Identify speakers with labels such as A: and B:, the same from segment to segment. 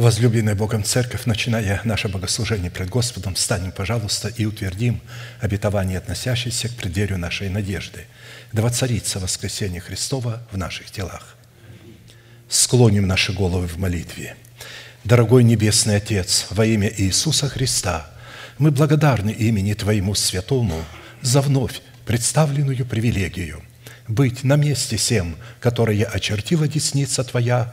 A: Возлюбленная Богом Церковь, начиная наше богослужение пред Господом, встанем, пожалуйста, и утвердим обетование, относящееся к преддверию нашей надежды. Да воцарится воскресение Христова в наших телах. Склоним наши головы в молитве. Дорогой Небесный Отец, во имя Иисуса Христа, мы благодарны имени Твоему Святому за вновь представленную привилегию быть на месте всем, которое очертила десница Твоя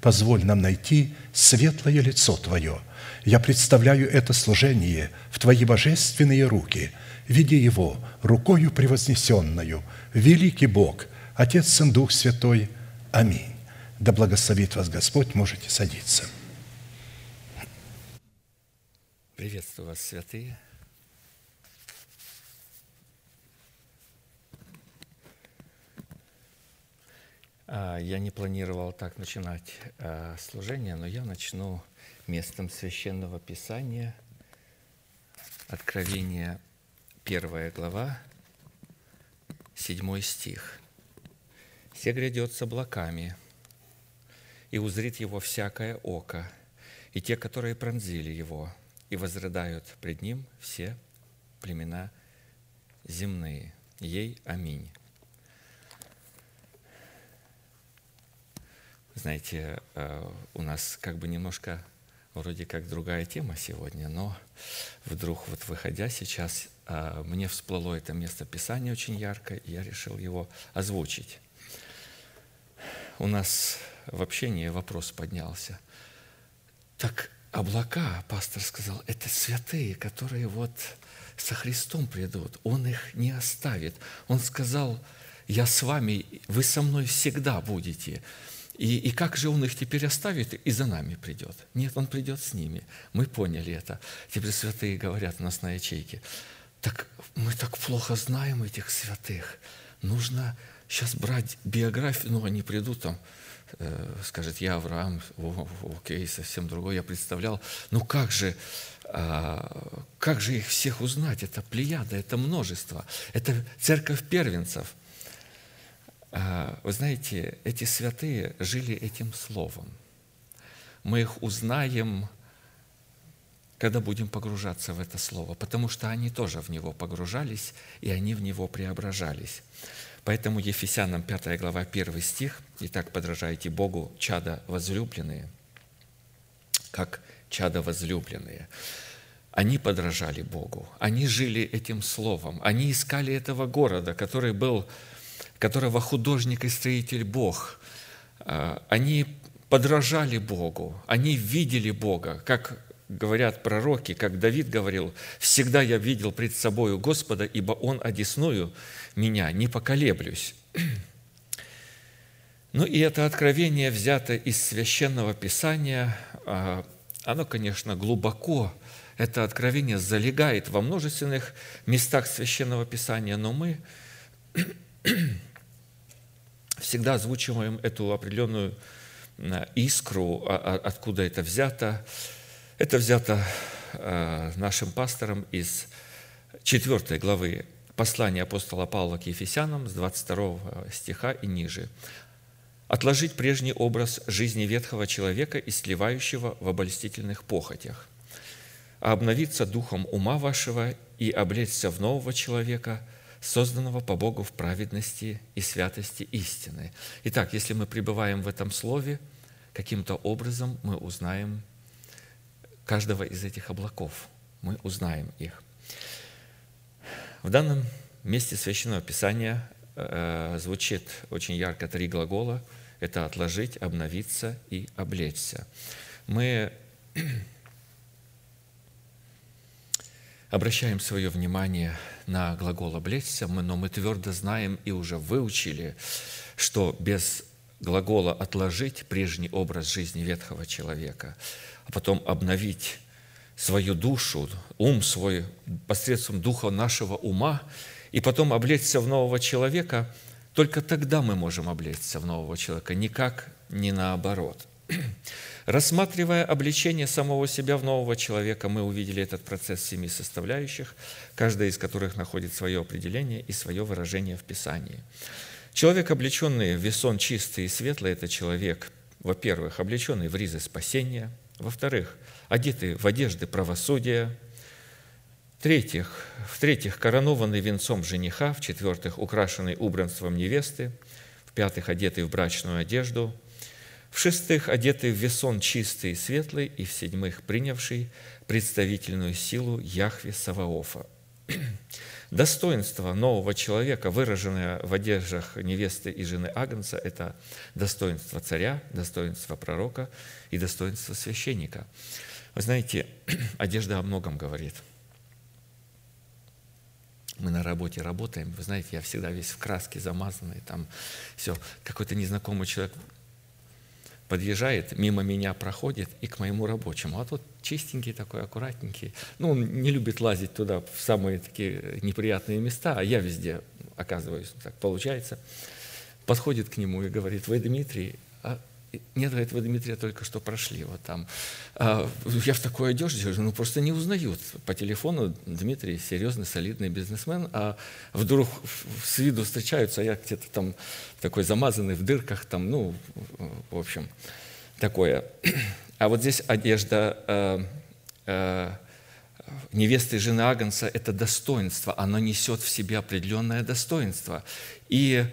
A: позволь нам найти светлое лицо Твое. Я представляю это служение в Твои божественные руки, веди его рукою превознесенную, великий Бог, Отец, Сын, Дух Святой. Аминь. Да благословит вас Господь, можете садиться.
B: Приветствую вас, святые. Я не планировал так начинать а, служение, но я начну местом священного писания, Откровение, первая глава, седьмой стих. «Все грядет с облаками, и узрит его всякое око, и те, которые пронзили его, и возрыдают пред ним все племена земные. Ей аминь». Знаете, э, у нас как бы немножко вроде как другая тема сегодня, но вдруг вот выходя сейчас, э, мне всплыло это место Писания очень ярко, и я решил его озвучить. У нас в общении вопрос поднялся. Так облака, пастор сказал, это святые, которые вот со Христом придут. Он их не оставит. Он сказал, я с вами, вы со мной всегда будете. И, и как же Он их теперь оставит и за нами придет? Нет, Он придет с ними. Мы поняли это. Теперь святые говорят у нас на ячейке. Так мы так плохо знаем этих святых. Нужно сейчас брать биографию, ну, они придут там, э, скажет, я Авраам, о, окей, совсем другой, я представлял. Ну как же, э, как же их всех узнать? Это плеяда, это множество, это церковь первенцев – вы знаете, эти святые жили этим словом. Мы их узнаем, когда будем погружаться в это слово, потому что они тоже в него погружались, и они в него преображались. Поэтому Ефесянам 5 глава 1 стих, «Итак, подражайте Богу, чада возлюбленные, как чада возлюбленные». Они подражали Богу, они жили этим словом, они искали этого города, который был которого художник и строитель Бог. А, они подражали Богу, они видели Бога, как говорят пророки, как Давид говорил, «Всегда я видел пред собою Господа, ибо Он одесную меня, не поколеблюсь». Ну и это откровение взято из Священного Писания. А, оно, конечно, глубоко, это откровение залегает во множественных местах Священного Писания, но мы всегда озвучиваем эту определенную э, искру, а, а, откуда это взято. Это взято э, нашим пастором из 4 главы послания апостола Павла к Ефесянам с 22 стиха и ниже. «Отложить прежний образ жизни ветхого человека и сливающего в обольстительных похотях, а обновиться духом ума вашего и облечься в нового человека – созданного по Богу в праведности и святости истины. Итак, если мы пребываем в этом слове, каким-то образом мы узнаем каждого из этих облаков. мы узнаем их. В данном месте Священного Писания э, звучит очень ярко три глагола. Это «отложить», «обновиться» и «облечься». Мы обращаем свое внимание на глагол «облечься», но мы твердо знаем и уже выучили, что без глагола «отложить» прежний образ жизни ветхого человека, а потом обновить свою душу, ум свой посредством духа нашего ума, и потом облечься в нового человека, только тогда мы можем облечься в нового человека, никак не наоборот. Рассматривая обличение самого себя в нового человека, мы увидели этот процесс семи составляющих, каждая из которых находит свое определение и свое выражение в Писании. Человек, облеченный в весон чистый и светлый, это человек, во-первых, облеченный в ризы спасения, во-вторых, одетый в одежды правосудия, в-третьих, в-третьих, коронованный венцом жениха, в-четвертых, украшенный убранством невесты, в-пятых, одетый в брачную одежду – в-шестых, одетый в весон чистый и светлый, и в-седьмых, принявший представительную силу Яхве Саваофа. Достоинство нового человека, выраженное в одеждах невесты и жены Агнца, это достоинство царя, достоинство пророка и достоинство священника. Вы знаете, одежда о многом говорит. Мы на работе работаем, вы знаете, я всегда весь в краске замазанный, там все, какой-то незнакомый человек подъезжает, мимо меня проходит и к моему рабочему. А тот чистенький такой, аккуратненький. Ну, он не любит лазить туда, в самые такие неприятные места, а я везде оказываюсь, так получается. Подходит к нему и говорит, вы, Дмитрий, а говорит, вы, Дмитрия, только что прошли вот там. А я в такой одежде, ну просто не узнают. По телефону Дмитрий серьезный, солидный бизнесмен, а вдруг с виду встречаются, а я где-то там такой замазанный в дырках, там, ну, в общем, такое. А вот здесь одежда э, э, невесты жены Агнца – это достоинство, оно несет в себе определенное достоинство. И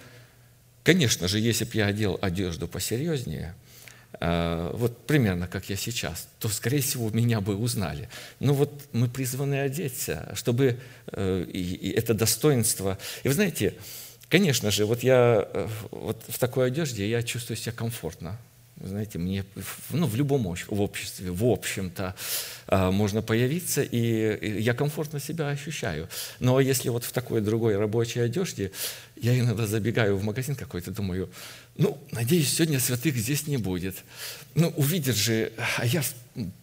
B: Конечно же, если бы я одел одежду посерьезнее, э, вот примерно как я сейчас, то, скорее всего, меня бы узнали. Но вот мы призваны одеться, чтобы э, и это достоинство. И вы знаете, конечно же, вот я э, вот в такой одежде я чувствую себя комфортно знаете, мне ну, в любом в обществе, в общем-то, а, можно появиться, и я комфортно себя ощущаю. Но если вот в такой другой рабочей одежде, я иногда забегаю в магазин какой-то, думаю, ну, надеюсь, сегодня святых здесь не будет. Ну, увидят же, а я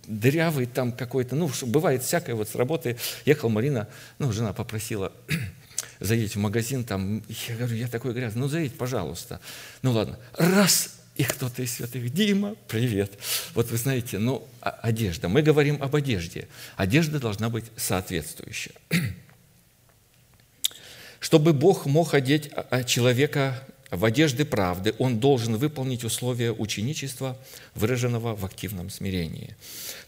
B: дырявый там какой-то, ну, бывает всякое, вот с работы ехал Марина, ну, жена попросила, заедь в магазин, там, я говорю, я такой грязный, ну, заедь, пожалуйста. Ну, ладно, раз, и кто-то из святых, Дима, привет. Вот вы знаете, ну, одежда. Мы говорим об одежде. Одежда должна быть соответствующая. Чтобы Бог мог одеть а, а, человека в одежды правды, он должен выполнить условия ученичества, выраженного в активном смирении.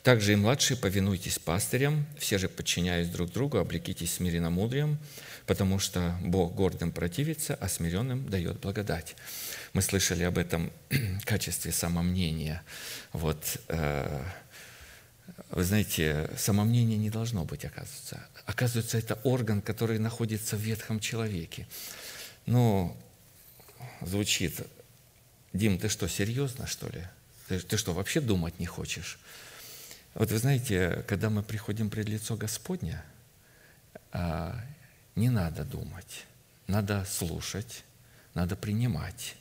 B: Также и младшие повинуйтесь пастырям, все же подчиняясь друг другу, облекитесь смиренномудрием, потому что Бог гордым противится, а смиренным дает благодать. Мы слышали об этом качестве самомнения. Вот, э, вы знаете, самомнение не должно быть, оказывается. Оказывается, это орган, который находится в ветхом человеке. Ну, звучит, Дим, ты что, серьезно, что ли? Ты, ты что, вообще думать не хочешь? Вот вы знаете, когда мы приходим пред лицо Господня, а, не надо думать, надо слушать, надо принимать.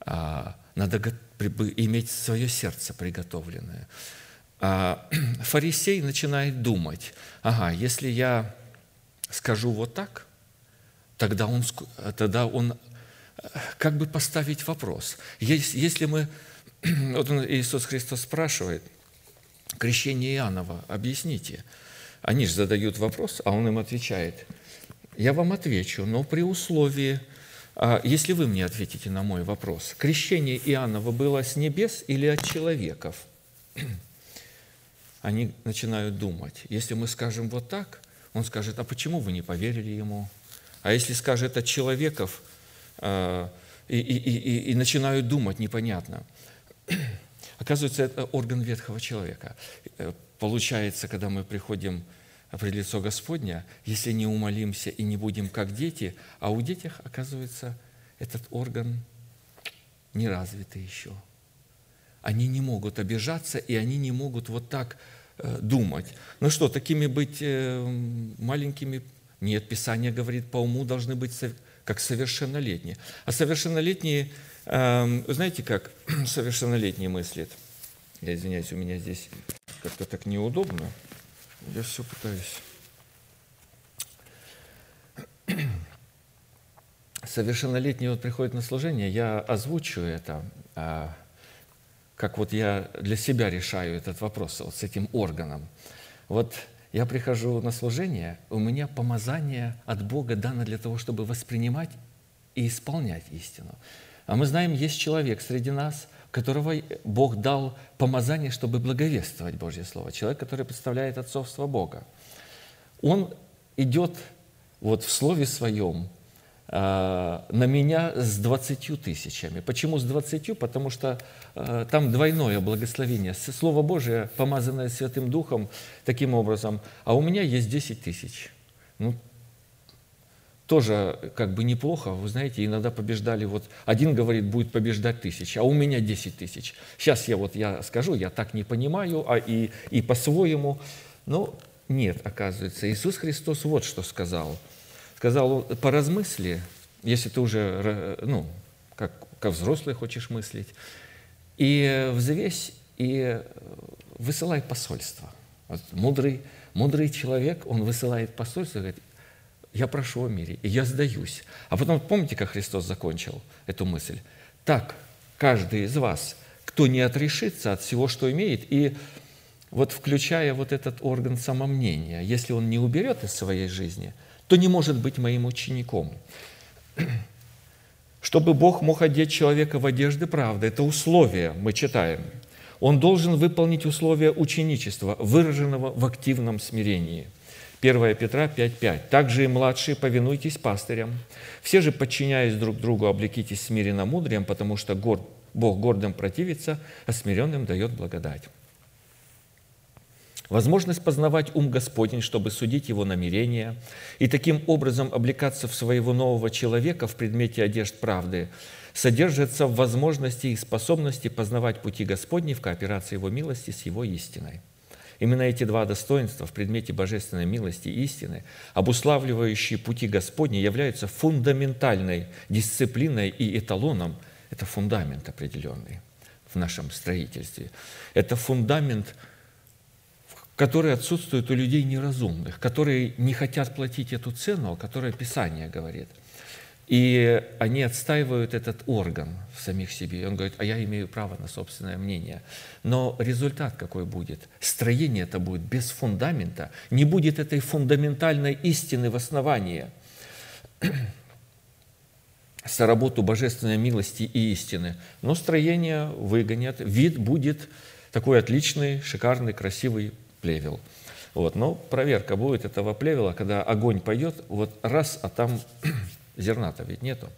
B: А, надо иметь свое сердце приготовленное. А, фарисей начинает думать, ага, если я скажу вот так, тогда он, тогда он как бы поставить вопрос. Если мы, вот Иисус Христос спрашивает, крещение Иоаннова, объясните. Они же задают вопрос, а он им отвечает, я вам отвечу, но при условии, а если вы мне ответите на мой вопрос, крещение Иоаннова было с небес или от человеков? Они начинают думать. Если мы скажем вот так, он скажет, а почему вы не поверили ему? А если скажет от человеков, а, и, и, и, и начинают думать непонятно. Оказывается, это орган ветхого человека. Э, получается, когда мы приходим пред лицо Господня, если не умолимся и не будем как дети, а у детях, оказывается, этот орган не развитый еще. Они не могут обижаться, и они не могут вот так э, думать. Ну что, такими быть э, маленькими? Нет, Писание говорит, по уму должны быть как совершеннолетние. А совершеннолетние, э, знаете, как совершеннолетние мыслят? Я извиняюсь, у меня здесь как-то так неудобно. Я все пытаюсь. Совершеннолетний вот приходит на служение, я озвучу это, а, как вот я для себя решаю этот вопрос вот с этим органом. Вот я прихожу на служение, у меня помазание от Бога дано для того, чтобы воспринимать и исполнять истину. А мы знаем, есть человек среди нас – которого Бог дал помазание, чтобы благовествовать Божье Слово. Человек, который представляет отцовство Бога. Он идет вот в Слове Своем э, на меня с двадцатью тысячами. Почему с двадцатью? Потому что э, там двойное благословение. Слово Божие, помазанное Святым Духом, таким образом. А у меня есть десять тысяч. Ну, тоже как бы неплохо, вы знаете, иногда побеждали, вот один говорит, будет побеждать тысяч, а у меня 10 тысяч. Сейчас я вот я скажу, я так не понимаю, а и, и по-своему. Но нет, оказывается, Иисус Христос вот что сказал. Сказал, поразмысли, если ты уже, ну, как, как взрослый хочешь мыслить, и взвесь, и высылай посольство. Вот мудрый, мудрый человек, он высылает посольство, говорит, я прошу о мире, и я сдаюсь. А потом, помните, как Христос закончил эту мысль? Так, каждый из вас, кто не отрешится от всего, что имеет, и вот включая вот этот орган самомнения, если он не уберет из своей жизни, то не может быть моим учеником. Чтобы Бог мог одеть человека в одежды правды, это условие, мы читаем. Он должен выполнить условия ученичества, выраженного в активном смирении – 1 Петра 5.5. «Также и младшие повинуйтесь пастырям. Все же, подчиняясь друг другу, облекитесь смиренно мудрием, потому что горд, Бог гордым противится, а смиренным дает благодать». Возможность познавать ум Господень, чтобы судить его намерения, и таким образом облекаться в своего нового человека в предмете одежд правды, содержится в возможности и способности познавать пути Господни в кооперации Его милости с Его истиной – Именно эти два достоинства в предмете божественной милости и истины, обуславливающие пути Господни, являются фундаментальной дисциплиной и эталоном. Это фундамент определенный в нашем строительстве. Это фундамент, который отсутствует у людей неразумных, которые не хотят платить эту цену, о которой Писание говорит – и они отстаивают этот орган в самих себе. И он говорит, а я имею право на собственное мнение. Но результат какой будет? Строение это будет без фундамента. Не будет этой фундаментальной истины в основании. Соработу божественной милости и истины. Но строение выгонят. Вид будет такой отличный, шикарный, красивый плевел. Вот. Но проверка будет этого плевела, когда огонь пойдет, вот раз, а там Зерна-то ведь нету.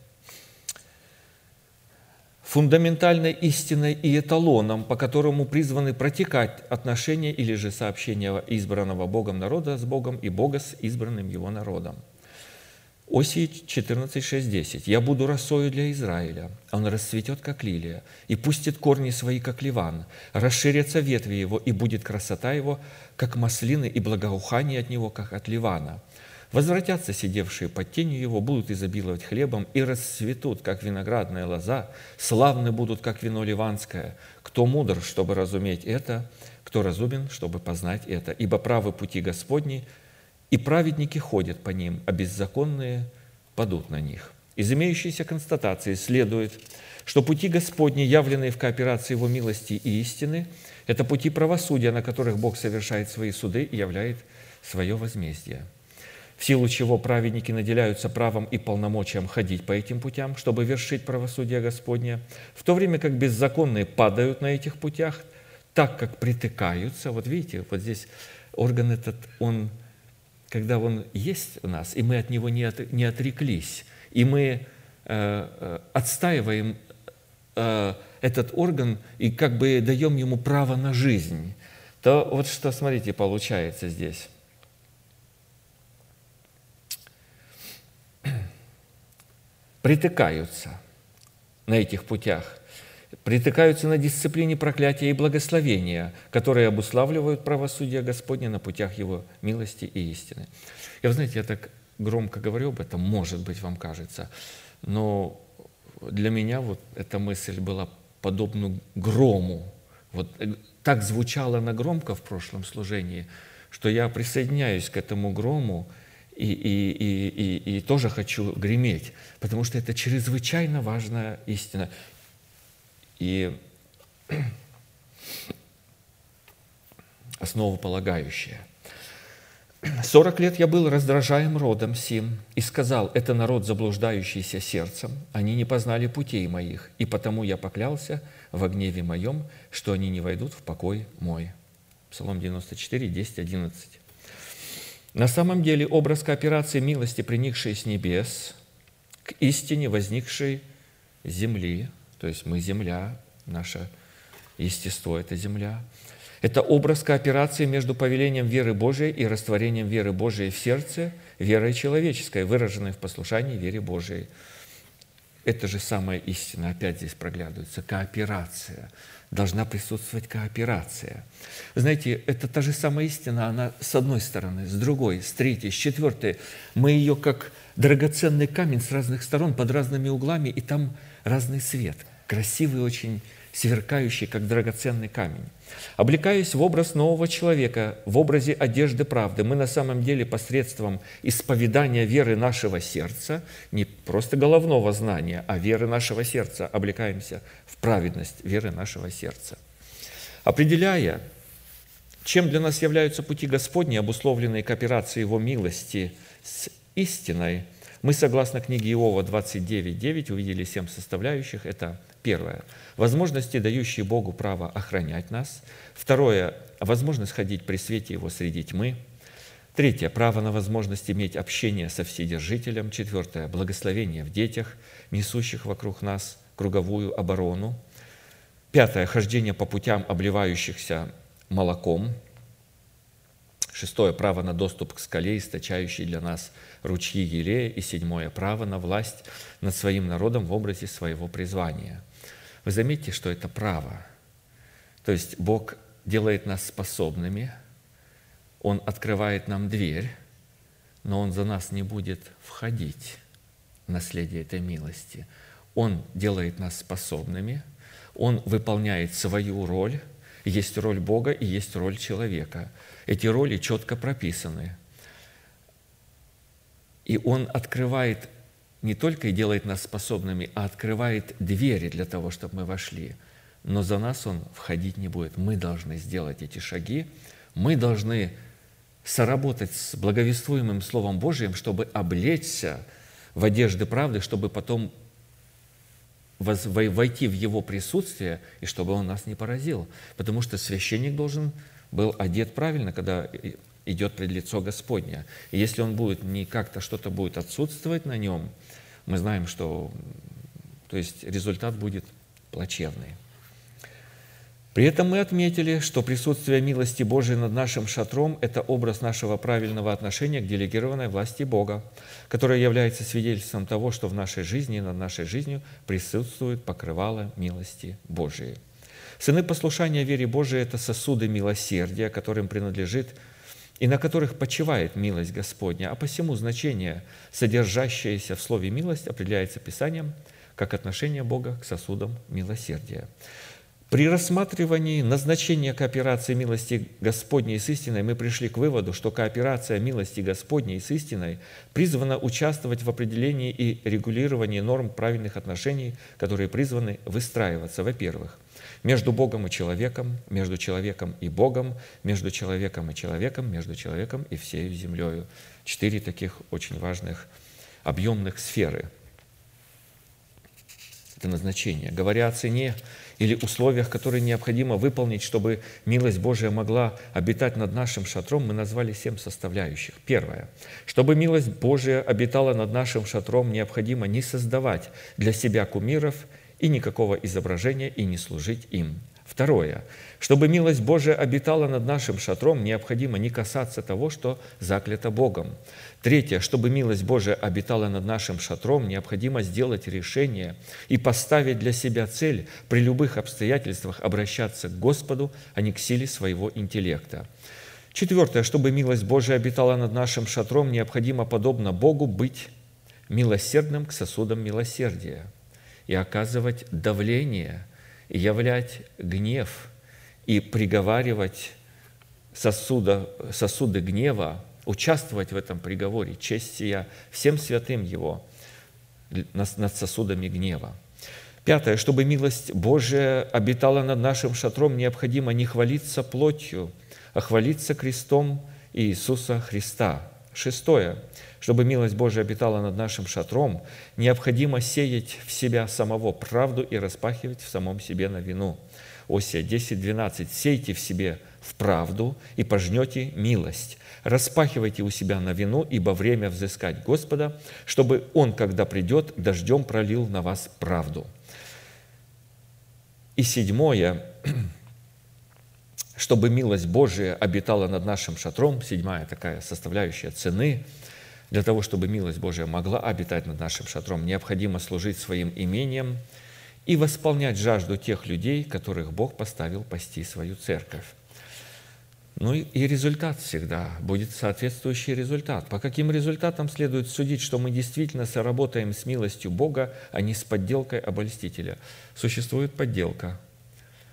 B: Фундаментальной истиной и эталоном, по которому призваны протекать отношения или же сообщения избранного Богом народа с Богом и Бога с избранным его народом. Осии 14, 6, 10. «Я буду росою для Израиля, он расцветет, как лилия, и пустит корни свои, как ливан, расширятся ветви его, и будет красота его, как маслины, и благоухание от него, как от ливана. Возвратятся сидевшие под тенью его, будут изобиловать хлебом и расцветут, как виноградная лоза, славны будут, как вино ливанское. Кто мудр, чтобы разуметь это, кто разумен, чтобы познать это. Ибо правы пути Господни, и праведники ходят по ним, а беззаконные падут на них. Из имеющейся констатации следует, что пути Господни, явленные в кооперации Его милости и истины, это пути правосудия, на которых Бог совершает свои суды и являет свое возмездие в силу чего праведники наделяются правом и полномочием ходить по этим путям, чтобы вершить правосудие Господне, в то время как беззаконные падают на этих путях, так как притыкаются. Вот видите, вот здесь орган этот, он, когда он есть у нас, и мы от него не, от, не отреклись, и мы э, э, отстаиваем э, этот орган и как бы даем ему право на жизнь, то вот что, смотрите, получается здесь – притыкаются на этих путях, притыкаются на дисциплине проклятия и благословения, которые обуславливают правосудие Господне на путях Его милости и истины. И вы знаете, я так громко говорю об этом, может быть, вам кажется, но для меня вот эта мысль была подобна грому. Вот э, так звучало на громко в прошлом служении, что я присоединяюсь к этому грому и, и, и, и, и тоже хочу греметь, потому что это чрезвычайно важная истина. И основополагающая – Сорок лет я был раздражаем родом сим и сказал, это народ, заблуждающийся сердцем, они не познали путей моих, и потому я поклялся в гневе моем, что они не войдут в покой мой. Псалом 94, 10, 11. На самом деле образ кооперации милости, приникшей с небес, к истине, возникшей земли, то есть мы земля, наше естество – это земля – это образ кооперации между повелением веры Божией и растворением веры Божией в сердце, верой человеческой, выраженной в послушании вере Божией. Это же самая истина, опять здесь проглядывается, кооперация. Должна присутствовать кооперация. знаете, это та же самая истина, она с одной стороны, с другой, с третьей, с четвертой. Мы ее как драгоценный камень с разных сторон, под разными углами, и там разный свет. Красивый очень сверкающий, как драгоценный камень. Облекаясь в образ нового человека, в образе одежды правды, мы на самом деле посредством исповедания веры нашего сердца, не просто головного знания, а веры нашего сердца, облекаемся в праведность веры нашего сердца. Определяя, чем для нас являются пути Господни, обусловленные кооперацией Его милости с истиной, мы, согласно книге Иова 29.9, увидели семь составляющих. Это Первое. Возможности, дающие Богу право охранять нас. Второе. Возможность ходить при свете Его среди тьмы. Третье. Право на возможность иметь общение со Вседержителем. Четвертое. Благословение в детях, несущих вокруг нас круговую оборону. Пятое. Хождение по путям, обливающихся молоком. Шестое – право на доступ к скале, источающей для нас ручьи Елея. И седьмое – право на власть над своим народом в образе своего призвания – вы заметите, что это право. То есть Бог делает нас способными, Он открывает нам дверь, но Он за нас не будет входить в наследие этой милости. Он делает нас способными, Он выполняет свою роль, есть роль Бога и есть роль человека. Эти роли четко прописаны. И Он открывает не только и делает нас способными, а открывает двери для того, чтобы мы вошли. Но за нас Он входить не будет. Мы должны сделать эти шаги, мы должны соработать с благовествуемым Словом Божьим, чтобы облечься в одежды правды, чтобы потом войти в Его присутствие, и чтобы Он нас не поразил. Потому что священник должен был одет правильно, когда идет пред лицо Господня. И если он будет не как-то что-то будет отсутствовать на нем, мы знаем, что то есть результат будет плачевный. При этом мы отметили, что присутствие милости Божией над нашим шатром – это образ нашего правильного отношения к делегированной власти Бога, которая является свидетельством того, что в нашей жизни и над нашей жизнью присутствует покрывало милости Божией. Сыны послушания вере Божией – это сосуды милосердия, которым принадлежит и на которых почивает милость Господня, а посему значение, содержащееся в слове «милость», определяется Писанием как отношение Бога к сосудам милосердия. При рассматривании назначения кооперации милости Господней с истиной мы пришли к выводу, что кооперация милости Господней с истиной призвана участвовать в определении и регулировании норм правильных отношений, которые призваны выстраиваться, во-первых, между Богом и человеком, между человеком и Богом, между человеком и человеком, между человеком и всей землей. Четыре таких очень важных объемных сферы. Это назначение. Говоря о цене или условиях, которые необходимо выполнить, чтобы милость Божия могла обитать над нашим шатром, мы назвали семь составляющих. Первое. Чтобы милость Божия обитала над нашим шатром, необходимо не создавать для себя кумиров – и никакого изображения, и не служить им. Второе. Чтобы милость Божия обитала над нашим шатром, необходимо не касаться того, что заклято Богом. Третье. Чтобы милость Божия обитала над нашим шатром, необходимо сделать решение и поставить для себя цель при любых обстоятельствах обращаться к Господу, а не к силе своего интеллекта. Четвертое. Чтобы милость Божия обитала над нашим шатром, необходимо, подобно Богу, быть милосердным к сосудам милосердия и оказывать давление, и являть гнев, и приговаривать сосуда, сосуды гнева, участвовать в этом приговоре, честь сия всем святым Его над сосудами гнева. Пятое. Чтобы милость Божия обитала над нашим шатром, необходимо не хвалиться плотью, а хвалиться крестом Иисуса Христа. Шестое. Чтобы милость Божия обитала над нашим шатром, необходимо сеять в себя самого правду и распахивать в самом себе на вину. Осия 10, 12. «Сейте в себе в правду и пожнете милость. Распахивайте у себя на вину, ибо время взыскать Господа, чтобы Он, когда придет, дождем пролил на вас правду». И седьмое, чтобы милость Божия обитала над нашим шатром, седьмая такая составляющая цены, для того, чтобы милость Божия могла обитать над нашим шатром, необходимо служить своим имением и восполнять жажду тех людей, которых Бог поставил пасти свою церковь. Ну и результат всегда, будет соответствующий результат. По каким результатам следует судить, что мы действительно соработаем с милостью Бога, а не с подделкой обольстителя? Существует подделка.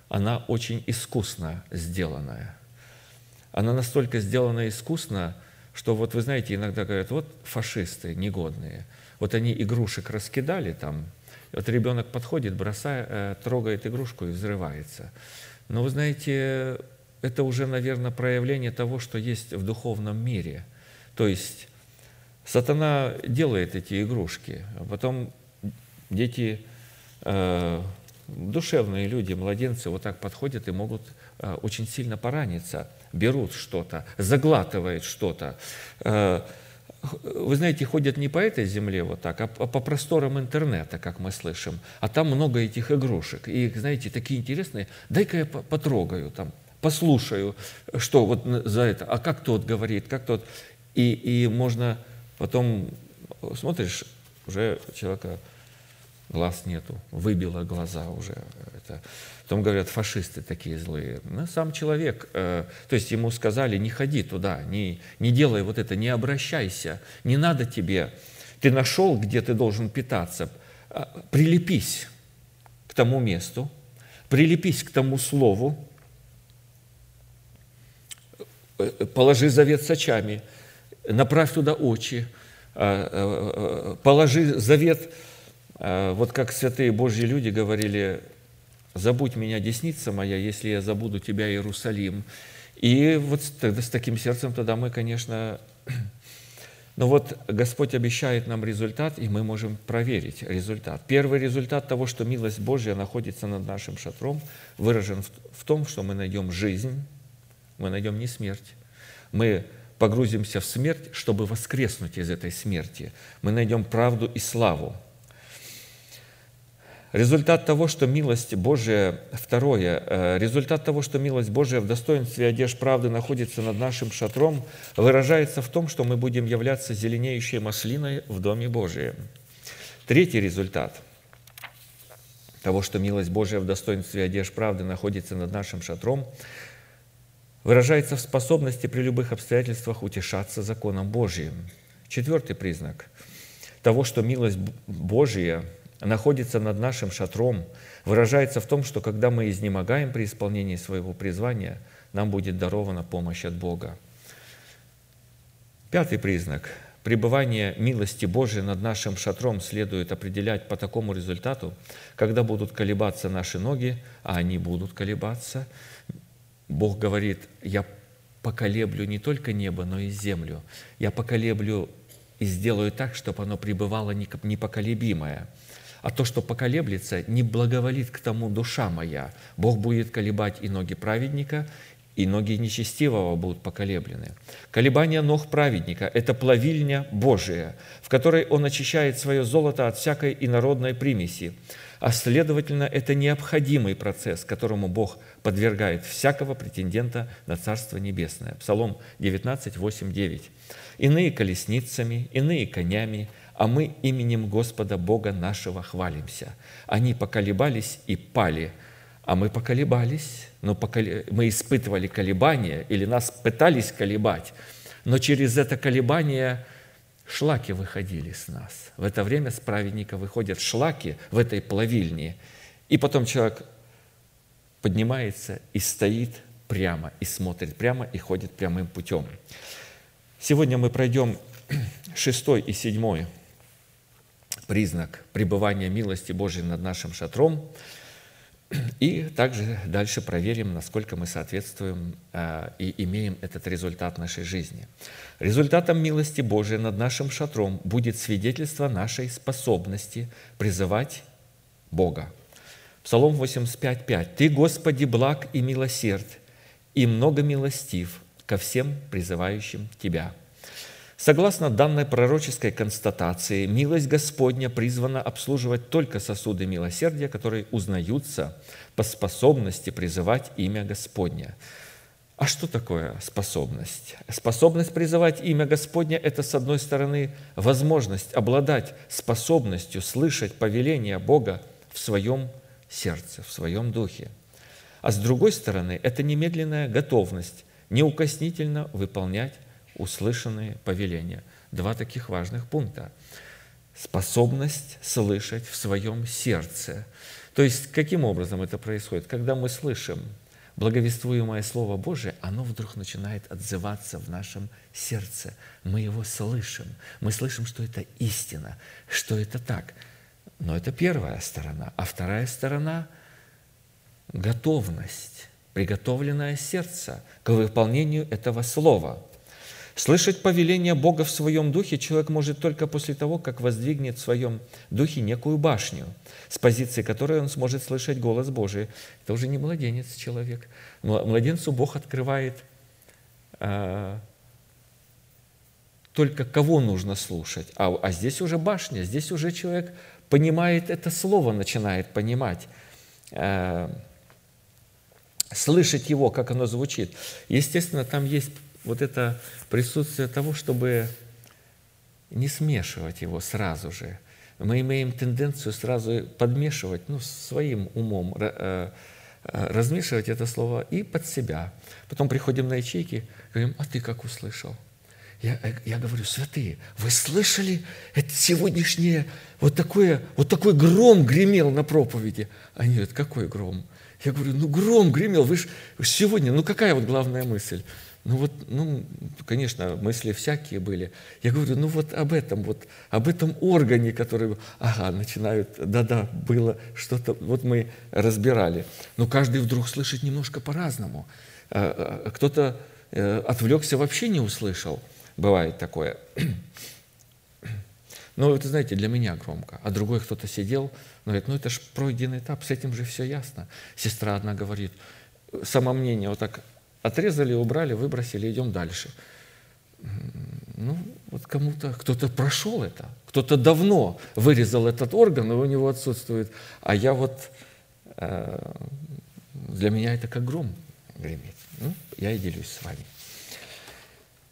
B: Она очень искусно сделанная. Она настолько сделана искусно, что вот вы знаете, иногда говорят, вот фашисты негодные, вот они игрушек раскидали там, вот ребенок подходит, бросает, э, трогает игрушку и взрывается. Но вы знаете, это уже, наверное, проявление того, что есть в духовном мире. То есть сатана делает эти игрушки, а потом дети, э, душевные люди, младенцы вот так подходят и могут э, очень сильно пораниться, берут что-то, заглатывают что-то. Э, вы знаете, ходят не по этой земле вот так, а по просторам интернета, как мы слышим. А там много этих игрушек. И, знаете, такие интересные. Дай-ка я потрогаю там послушаю, что вот за это, а как тот говорит, как тот. И, и можно потом, смотришь, уже человека глаз нету, выбило глаза уже. Это. Потом говорят, фашисты такие злые. Ну, сам человек, э, то есть ему сказали, не ходи туда, не, не делай вот это, не обращайся, не надо тебе. Ты нашел, где ты должен питаться, а, прилепись к тому месту, прилепись к тому слову, положи завет с очами, направь туда очи, а, а, положи завет, вот как святые Божьи люди говорили, забудь меня, десница моя, если я забуду тебя, Иерусалим. И вот тогда с таким сердцем тогда мы, конечно, но вот Господь обещает нам результат, и мы можем проверить результат. Первый результат того, что милость Божья находится над нашим шатром, выражен в том, что мы найдем жизнь, мы найдем не смерть. Мы погрузимся в смерть, чтобы воскреснуть из этой смерти. Мы найдем правду и славу. Результат того, что милость Божия, второе, э, результат того, что милость Божия в достоинстве одежд правды находится над нашим шатром, выражается в том, что мы будем являться зеленеющей маслиной в Доме Божием. Третий результат того, что милость Божия в достоинстве одежд правды находится над нашим шатром, выражается в способности при любых обстоятельствах утешаться законом Божьим. Четвертый признак того, что милость Божья находится над нашим шатром, выражается в том, что когда мы изнемогаем при исполнении своего призвания, нам будет дарована помощь от Бога. Пятый признак – пребывание милости Божией над нашим шатром следует определять по такому результату, когда будут колебаться наши ноги, а они будут колебаться – Бог говорит, я поколеблю не только небо, но и землю. Я поколеблю и сделаю так, чтобы оно пребывало непоколебимое. А то, что поколеблется, не благоволит к тому душа моя. Бог будет колебать и ноги праведника, и ноги нечестивого будут поколеблены. Колебания ног праведника – это плавильня Божия, в которой он очищает свое золото от всякой инородной примеси, а следовательно, это необходимый процесс, которому Бог подвергает всякого претендента на Царство Небесное. Псалом 19, 8, 9. «Иные колесницами, иные конями, а мы именем Господа Бога нашего хвалимся. Они поколебались и пали, а мы поколебались, но покол... мы испытывали колебания, или нас пытались колебать, но через это колебание шлаки выходили с нас. В это время с праведника выходят шлаки в этой плавильне, и потом человек поднимается и стоит прямо, и смотрит прямо, и ходит прямым путем. Сегодня мы пройдем шестой и седьмой признак пребывания милости Божьей над нашим шатром – и также дальше проверим, насколько мы соответствуем э, и имеем этот результат нашей жизни. Результатом милости Божией над нашим шатром будет свидетельство нашей способности призывать Бога. Псалом 85:5. «Ты, Господи, благ и милосерд, и много милостив ко всем призывающим Тебя». Согласно данной пророческой констатации, милость Господня призвана обслуживать только сосуды милосердия, которые узнаются по способности призывать имя Господня. А что такое способность? Способность призывать имя Господня – это, с одной стороны, возможность обладать способностью слышать повеление Бога в своем сердце, в своем духе. А с другой стороны, это немедленная готовность неукоснительно выполнять услышанные повеления. Два таких важных пункта. Способность слышать в своем сердце. То есть, каким образом это происходит? Когда мы слышим благовествуемое Слово Божие, оно вдруг начинает отзываться в нашем сердце. Мы его слышим. Мы слышим, что это истина, что это так. Но это первая сторона. А вторая сторона – готовность, приготовленное сердце к выполнению этого слова – Слышать повеление Бога в своем духе человек может только после того, как воздвигнет в своем духе некую башню, с позиции которой он сможет слышать голос Божий. Это уже не младенец человек. Младенцу Бог открывает а, только кого нужно слушать. А, а здесь уже башня, здесь уже человек понимает это слово, начинает понимать, а, слышать его, как оно звучит. Естественно, там есть вот это присутствие того, чтобы не смешивать его сразу же. Мы имеем тенденцию сразу подмешивать, ну, своим умом, э, э, размешивать это слово и под себя. Потом приходим на ячейки, говорим, а ты как услышал? Я, э, я говорю, святые, вы слышали это сегодняшнее, вот, такое, вот такой гром гремел на проповеди? Они говорят, какой гром? Я говорю, ну гром гремел, вы же сегодня, ну какая вот главная мысль? Ну вот, ну, конечно, мысли всякие были. Я говорю, ну вот об этом, вот об этом органе, который, ага, начинают, да-да, было что-то, вот мы разбирали. Но каждый вдруг слышит немножко по-разному. А, а, кто-то э, отвлекся, вообще не услышал. Бывает такое. Но это, знаете, для меня громко. А другой кто-то сидел, говорит, ну это же пройденный этап, с этим же все ясно. Сестра одна говорит, самомнение вот так Отрезали, убрали, выбросили, идем дальше. Ну, вот кому-то, кто-то прошел это, кто-то давно вырезал этот орган, и у него отсутствует. А я вот, э, для меня это как гром гремит. Ну, я и делюсь с вами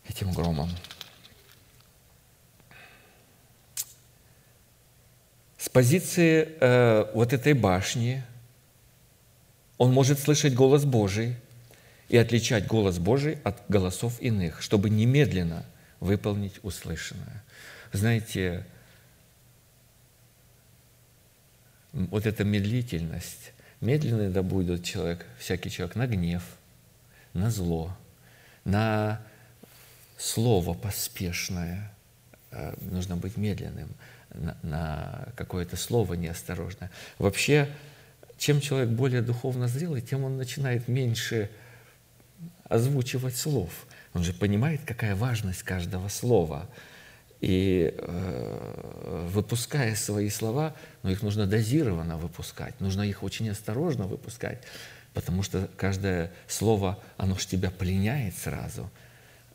B: этим громом. С позиции э, вот этой башни он может слышать голос Божий – и отличать голос Божий от голосов иных, чтобы немедленно выполнить услышанное. Знаете, вот эта медлительность, медленно да будет человек, всякий человек на гнев, на зло, на слово поспешное, э, нужно быть медленным, на, на какое-то слово неосторожное. Вообще, чем человек более духовно зрелый, тем он начинает меньше озвучивать слов. Он же понимает, какая важность каждого слова. И э, выпуская свои слова, но их нужно дозированно выпускать, нужно их очень осторожно выпускать, потому что каждое слово, оно ж тебя пленяет сразу.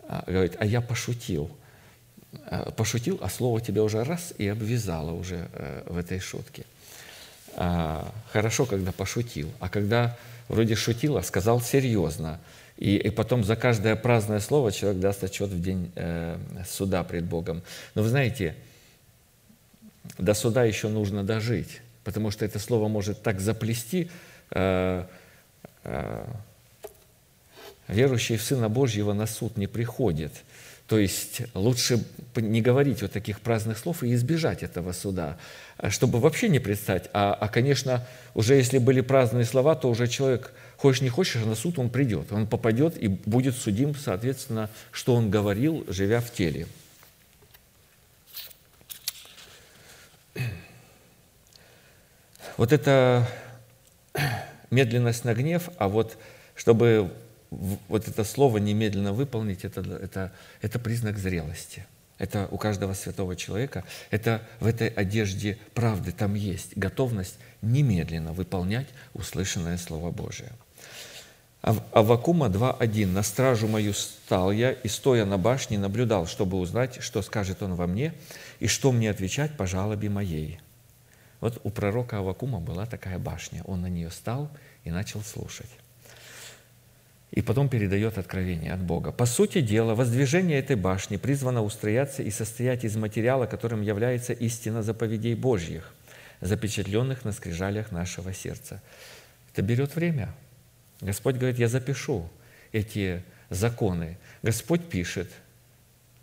B: А, говорит, а я пошутил. А, пошутил, а слово тебя уже раз и обвязало уже э, в этой шутке. А, хорошо, когда пошутил, а когда вроде шутил, а сказал серьезно. И, и потом за каждое праздное слово человек даст отчет в день э, суда пред Богом. Но вы знаете, до суда еще нужно дожить, потому что это слово может так заплести, э, э, верующий в Сына Божьего на суд не приходит. То есть лучше не говорить вот таких праздных слов и избежать этого суда, чтобы вообще не предстать. А, а, конечно, уже если были праздные слова, то уже человек, хочешь не хочешь, а на суд он придет. Он попадет и будет судим, соответственно, что он говорил, живя в теле. Вот это медленность на гнев, а вот чтобы вот это слово немедленно выполнить, это, это, это признак зрелости. Это у каждого святого человека, это в этой одежде правды там есть готовность немедленно выполнять услышанное Слово Божие. Авакума 2.1. «На стражу мою стал я, и, стоя на башне, наблюдал, чтобы узнать, что скажет он во мне, и что мне отвечать по жалобе моей». Вот у пророка Авакума была такая башня. Он на нее стал и начал слушать и потом передает откровение от Бога. По сути дела, воздвижение этой башни призвано устрояться и состоять из материала, которым является истина заповедей Божьих, запечатленных на скрижалях нашего сердца. Это берет время. Господь говорит, я запишу эти законы. Господь пишет,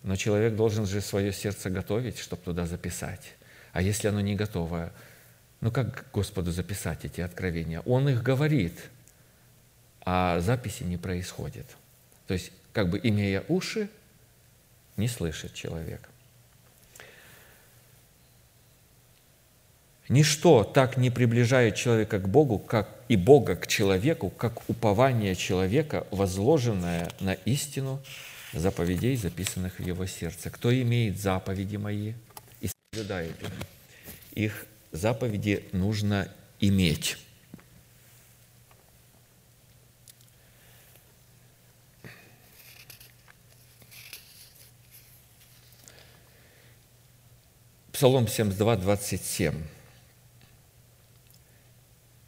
B: но человек должен же свое сердце готовить, чтобы туда записать. А если оно не готово, ну как Господу записать эти откровения? Он их говорит – а записи не происходит. То есть, как бы имея уши, не слышит человек. Ничто так не приближает человека к Богу, как и Бога к человеку, как упование человека, возложенное на истину заповедей, записанных в его сердце. Кто имеет заповеди мои и соблюдает их, их заповеди нужно иметь. Псалом 72, 27.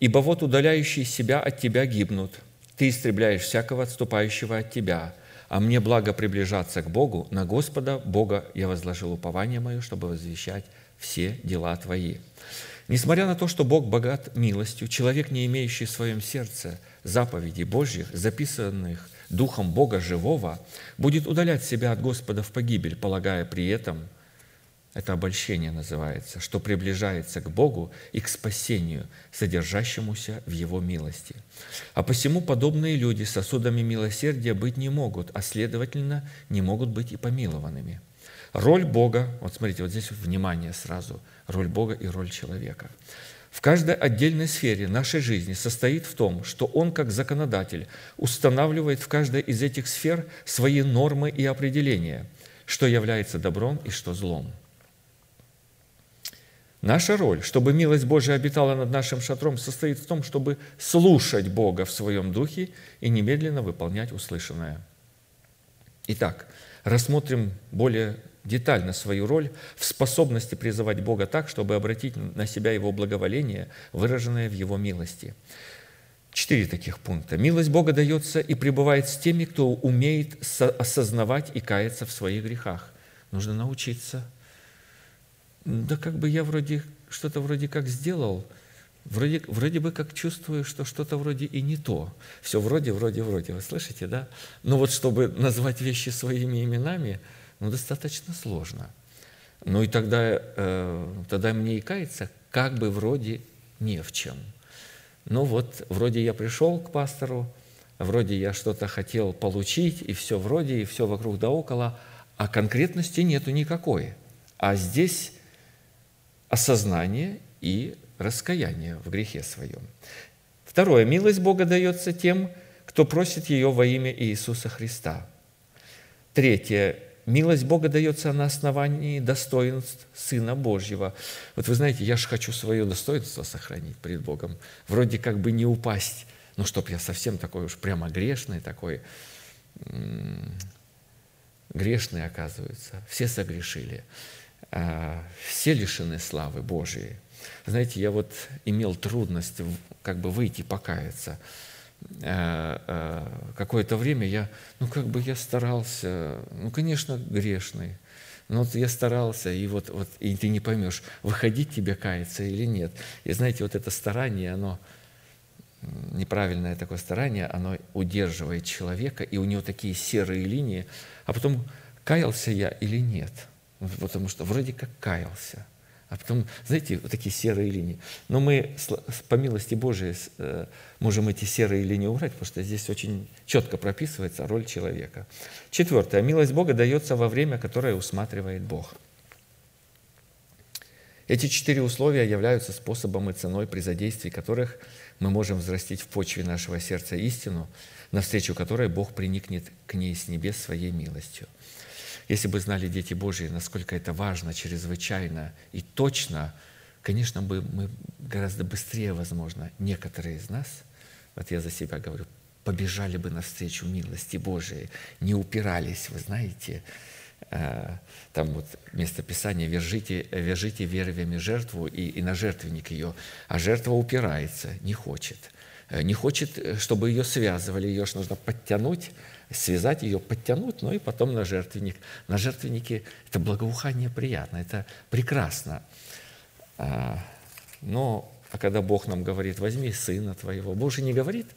B: «Ибо вот удаляющие себя от Тебя гибнут, Ты истребляешь всякого отступающего от Тебя, а мне благо приближаться к Богу, на Господа Бога я возложил упование мое, чтобы возвещать все дела Твои». Несмотря на то, что Бог богат милостью, человек, не имеющий в своем сердце заповедей Божьих, записанных Духом Бога живого, будет удалять себя от Господа в погибель, полагая при этом – это обольщение называется, что приближается к Богу и к спасению, содержащемуся в Его милости. А посему подобные люди сосудами милосердия быть не могут, а следовательно, не могут быть и помилованными. Роль Бога, вот смотрите, вот здесь внимание сразу, роль Бога и роль человека. В каждой отдельной сфере нашей жизни состоит в том, что Он, как законодатель, устанавливает в каждой из этих сфер свои нормы и определения, что является добром и что злом – Наша роль, чтобы милость Божия обитала над нашим шатром, состоит в том, чтобы слушать Бога в своем духе и немедленно выполнять услышанное. Итак, рассмотрим более детально свою роль в способности призывать Бога так, чтобы обратить на себя Его благоволение, выраженное в Его милости. Четыре таких пункта. Милость Бога дается и пребывает с теми, кто умеет осознавать и каяться в своих грехах. Нужно научиться – да как бы я вроде что-то вроде как сделал, вроде, вроде бы как чувствую, что что-то вроде и не то. Все вроде, вроде, вроде. Вы слышите, да? Но вот чтобы назвать вещи своими именами, ну, достаточно сложно. Ну и тогда, э, тогда мне и кается, как бы вроде не в чем. Ну вот, вроде я пришел к пастору, вроде я что-то хотел получить, и все вроде, и все вокруг да около, а конкретности нету никакой. А здесь осознание и раскаяние в грехе своем. Второе. Милость Бога дается тем, кто просит ее во имя Иисуса Христа. Третье. Милость Бога дается на основании достоинств Сына Божьего. Вот вы знаете, я же хочу свое достоинство сохранить пред Богом. Вроде как бы не упасть, ну, чтоб я совсем такой уж прямо грешный, такой грешный, оказывается. Все согрешили. А, все лишены славы Божией. Знаете, я вот имел трудность как бы выйти покаяться. А, а, какое-то время я, ну как бы я старался, ну конечно грешный, но вот я старался, и вот, вот и ты не поймешь, выходить тебе каяться или нет. И знаете, вот это старание, оно, неправильное такое старание, оно удерживает человека, и у него такие серые линии, а потом каялся я или нет – потому что вроде как каялся. А потом, знаете, вот такие серые линии. Но мы, по милости Божией, э, можем эти серые линии убрать, потому что здесь очень четко прописывается роль человека. Четвертое. Милость Бога дается во время, которое усматривает Бог. Эти четыре условия являются способом и ценой, при задействии которых мы можем взрастить в почве нашего сердца истину, навстречу которой Бог приникнет к ней с небес своей милостью – если бы знали дети Божьи, насколько это важно, чрезвычайно и точно, конечно, бы мы гораздо быстрее, возможно, некоторые из нас, вот я за себя говорю, побежали бы навстречу милости Божией, не упирались, вы знаете, э, там вот место Писания «Вяжите, вяжите вервями жертву и, и на жертвенник ее», а жертва упирается, не хочет. Э, не хочет, э, чтобы ее связывали, ее же нужно подтянуть, связать ее, подтянуть, ну и потом на жертвенник. На жертвеннике это благоухание приятно, это прекрасно. А, но а когда Бог нам говорит, возьми сына твоего, Бог же не говорит,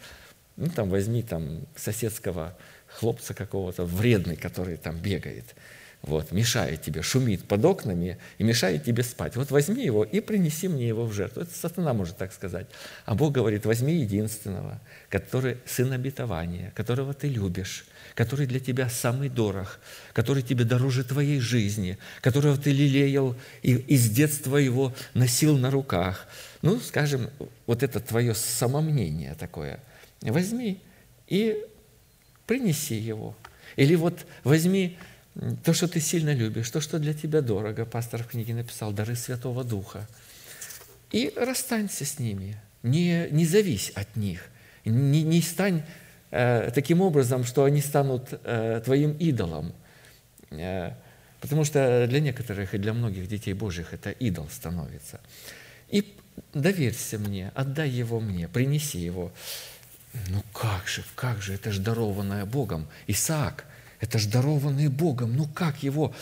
B: ну там возьми там соседского хлопца какого-то, вредный, который там бегает – вот, мешает тебе, шумит под окнами и мешает тебе спать. Вот возьми его и принеси мне его в жертву. Это сатана может так сказать. А Бог говорит, возьми единственного, который сын обетования, которого ты любишь, который для тебя самый дорог, который тебе дороже твоей жизни, которого ты лелеял и из детства его носил на руках. Ну, скажем, вот это твое самомнение такое. Возьми и принеси его. Или вот возьми то, что ты сильно любишь, то, что для тебя дорого, пастор в книге написал, дары Святого Духа. И расстанься с ними, не, не завись от них, не, не стань э, таким образом, что они станут э, твоим идолом. Э, потому что для некоторых и для многих детей Божьих это идол становится. И доверься мне, отдай его мне, принеси его. Ну как же, как же, это же дарованное Богом. Исаак – это ж дарованный Богом. Ну как его?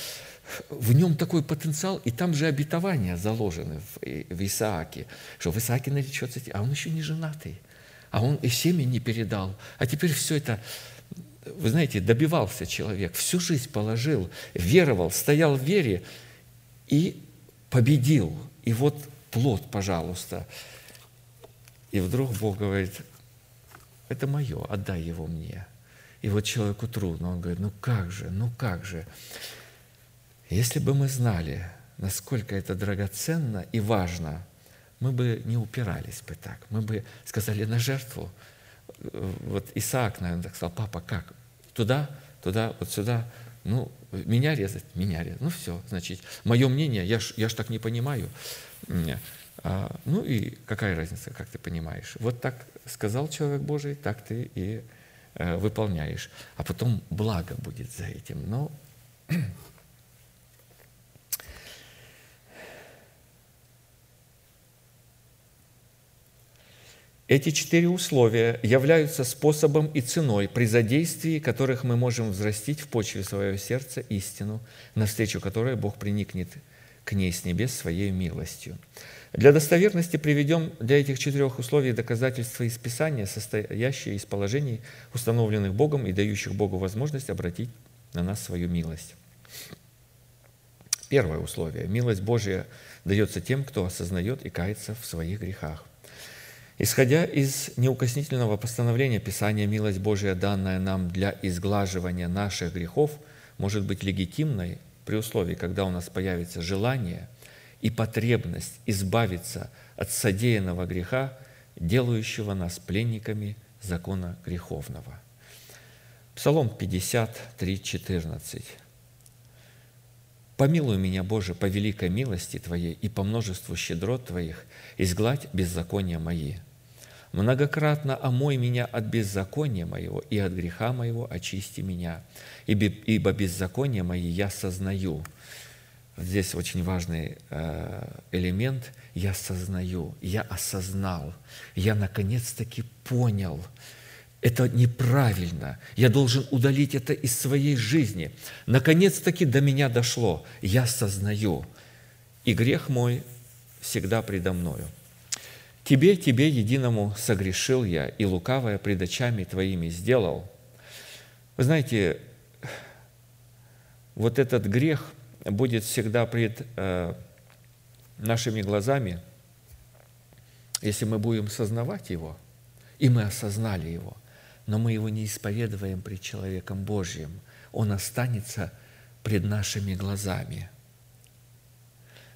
B: В нем такой потенциал, и там же обетования заложены в, в Исааке, что в Исааке наречется, а он еще не женатый, а он и семя не передал. А теперь все это, вы знаете, добивался человек, всю жизнь положил, веровал, стоял в вере и победил. И вот плод, пожалуйста. И вдруг Бог говорит, это мое, отдай его мне. И вот человеку трудно. Он говорит, ну как же, ну как же. Если бы мы знали, насколько это драгоценно и важно, мы бы не упирались бы так. Мы бы сказали на жертву. Вот Исаак, наверное, так сказал, папа, как? Туда, туда, вот сюда. Ну, меня резать, меня резать. Ну, все, значит, мое мнение, я ж, я ж так не понимаю. А, ну и какая разница, как ты понимаешь? Вот так сказал человек Божий, так ты и выполняешь, а потом благо будет за этим. Но Эти четыре условия являются способом и ценой, при задействии которых мы можем взрастить в почве своего сердца истину, навстречу которой Бог приникнет к ней с небес своей милостью. Для достоверности приведем для этих четырех условий доказательства из Писания, состоящие из положений, установленных Богом и дающих Богу возможность обратить на нас свою милость. Первое условие. Милость Божья дается тем, кто осознает и кается в своих грехах. Исходя из неукоснительного постановления Писания, милость Божия, данная нам для изглаживания наших грехов, может быть легитимной при условии, когда у нас появится желание – и потребность избавиться от содеянного греха, делающего нас пленниками закона греховного. Псалом 53, 14. «Помилуй меня, Боже, по великой милости Твоей и по множеству щедрот Твоих, изгладь беззакония мои. Многократно омой меня от беззакония моего, и от греха моего очисти меня. Ибо, беззаконие мои я сознаю». Здесь очень важный э, элемент. Я сознаю, я осознал, я наконец-таки понял – это неправильно. Я должен удалить это из своей жизни. Наконец-таки до меня дошло. Я сознаю. И грех мой всегда предо мною. Тебе, тебе единому согрешил я, и лукавое пред очами твоими сделал. Вы знаете, вот этот грех будет всегда пред э, нашими глазами, если мы будем сознавать его, и мы осознали его но мы его не исповедуем пред человеком Божьим. Он останется пред нашими глазами.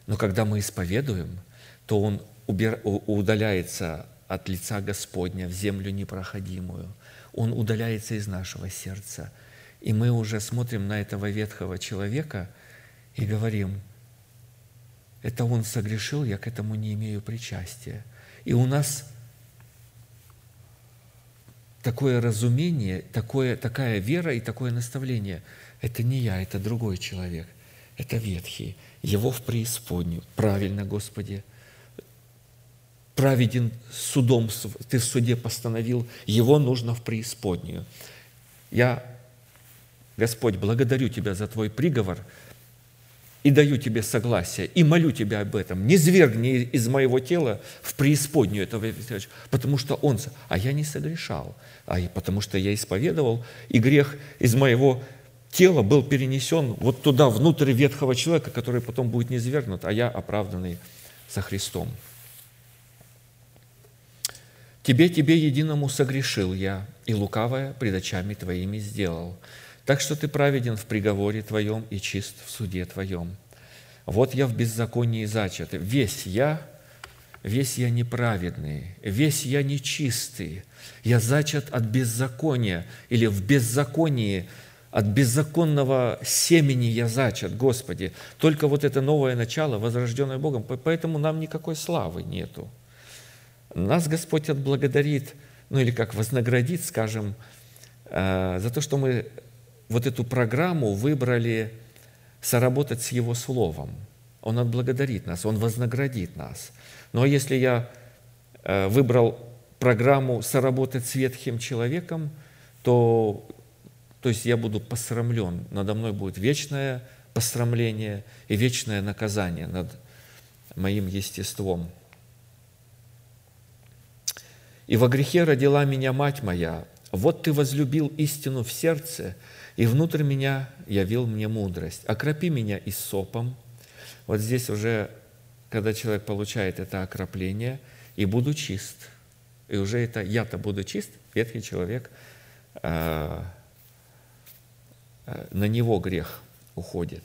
B: Но когда мы исповедуем, то он удаляется от лица Господня в землю непроходимую. Он удаляется из нашего сердца. И мы уже смотрим на этого ветхого человека и говорим, это он согрешил, я к этому не имею причастия. И у нас такое разумение, такое, такая вера и такое наставление. Это не я, это другой человек. Это ветхий. Его в преисподнюю. Правильно, Господи. Праведен судом, ты в суде постановил, его нужно в преисподнюю. Я, Господь, благодарю Тебя за Твой приговор – и даю тебе согласие, и молю тебя об этом. Не звергни из моего тела в преисподнюю этого потому что он, а я не согрешал, а потому что я исповедовал, и грех из моего тела был перенесен вот туда, внутрь ветхого человека, который потом будет низвергнут, а я оправданный со Христом. Тебе, тебе единому согрешил я, и лукавое пред очами твоими сделал. Так что ты праведен в приговоре твоем и чист в суде твоем. Вот я в беззаконии зачат. Весь я, весь я неправедный, весь я нечистый. Я зачат от беззакония или в беззаконии от беззаконного семени я зачат, Господи. Только вот это новое начало, возрожденное Богом, поэтому нам никакой славы нету. Нас Господь отблагодарит, ну или как вознаградит, скажем, э, за то, что мы вот эту программу выбрали соработать с Его Словом. Он отблагодарит нас, Он вознаградит нас. Но если я э, выбрал программу соработать с ветхим человеком, то, то есть я буду посрамлен, надо мной будет вечное посрамление и вечное наказание над моим естеством. «И во грехе родила меня мать моя, вот ты возлюбил истину в сердце, и внутрь меня явил мне мудрость. Окропи меня и сопом. Вот здесь уже, когда человек получает это окропление, и буду чист. И уже это я-то буду чист, ветхий человек, э, э, на него грех уходит.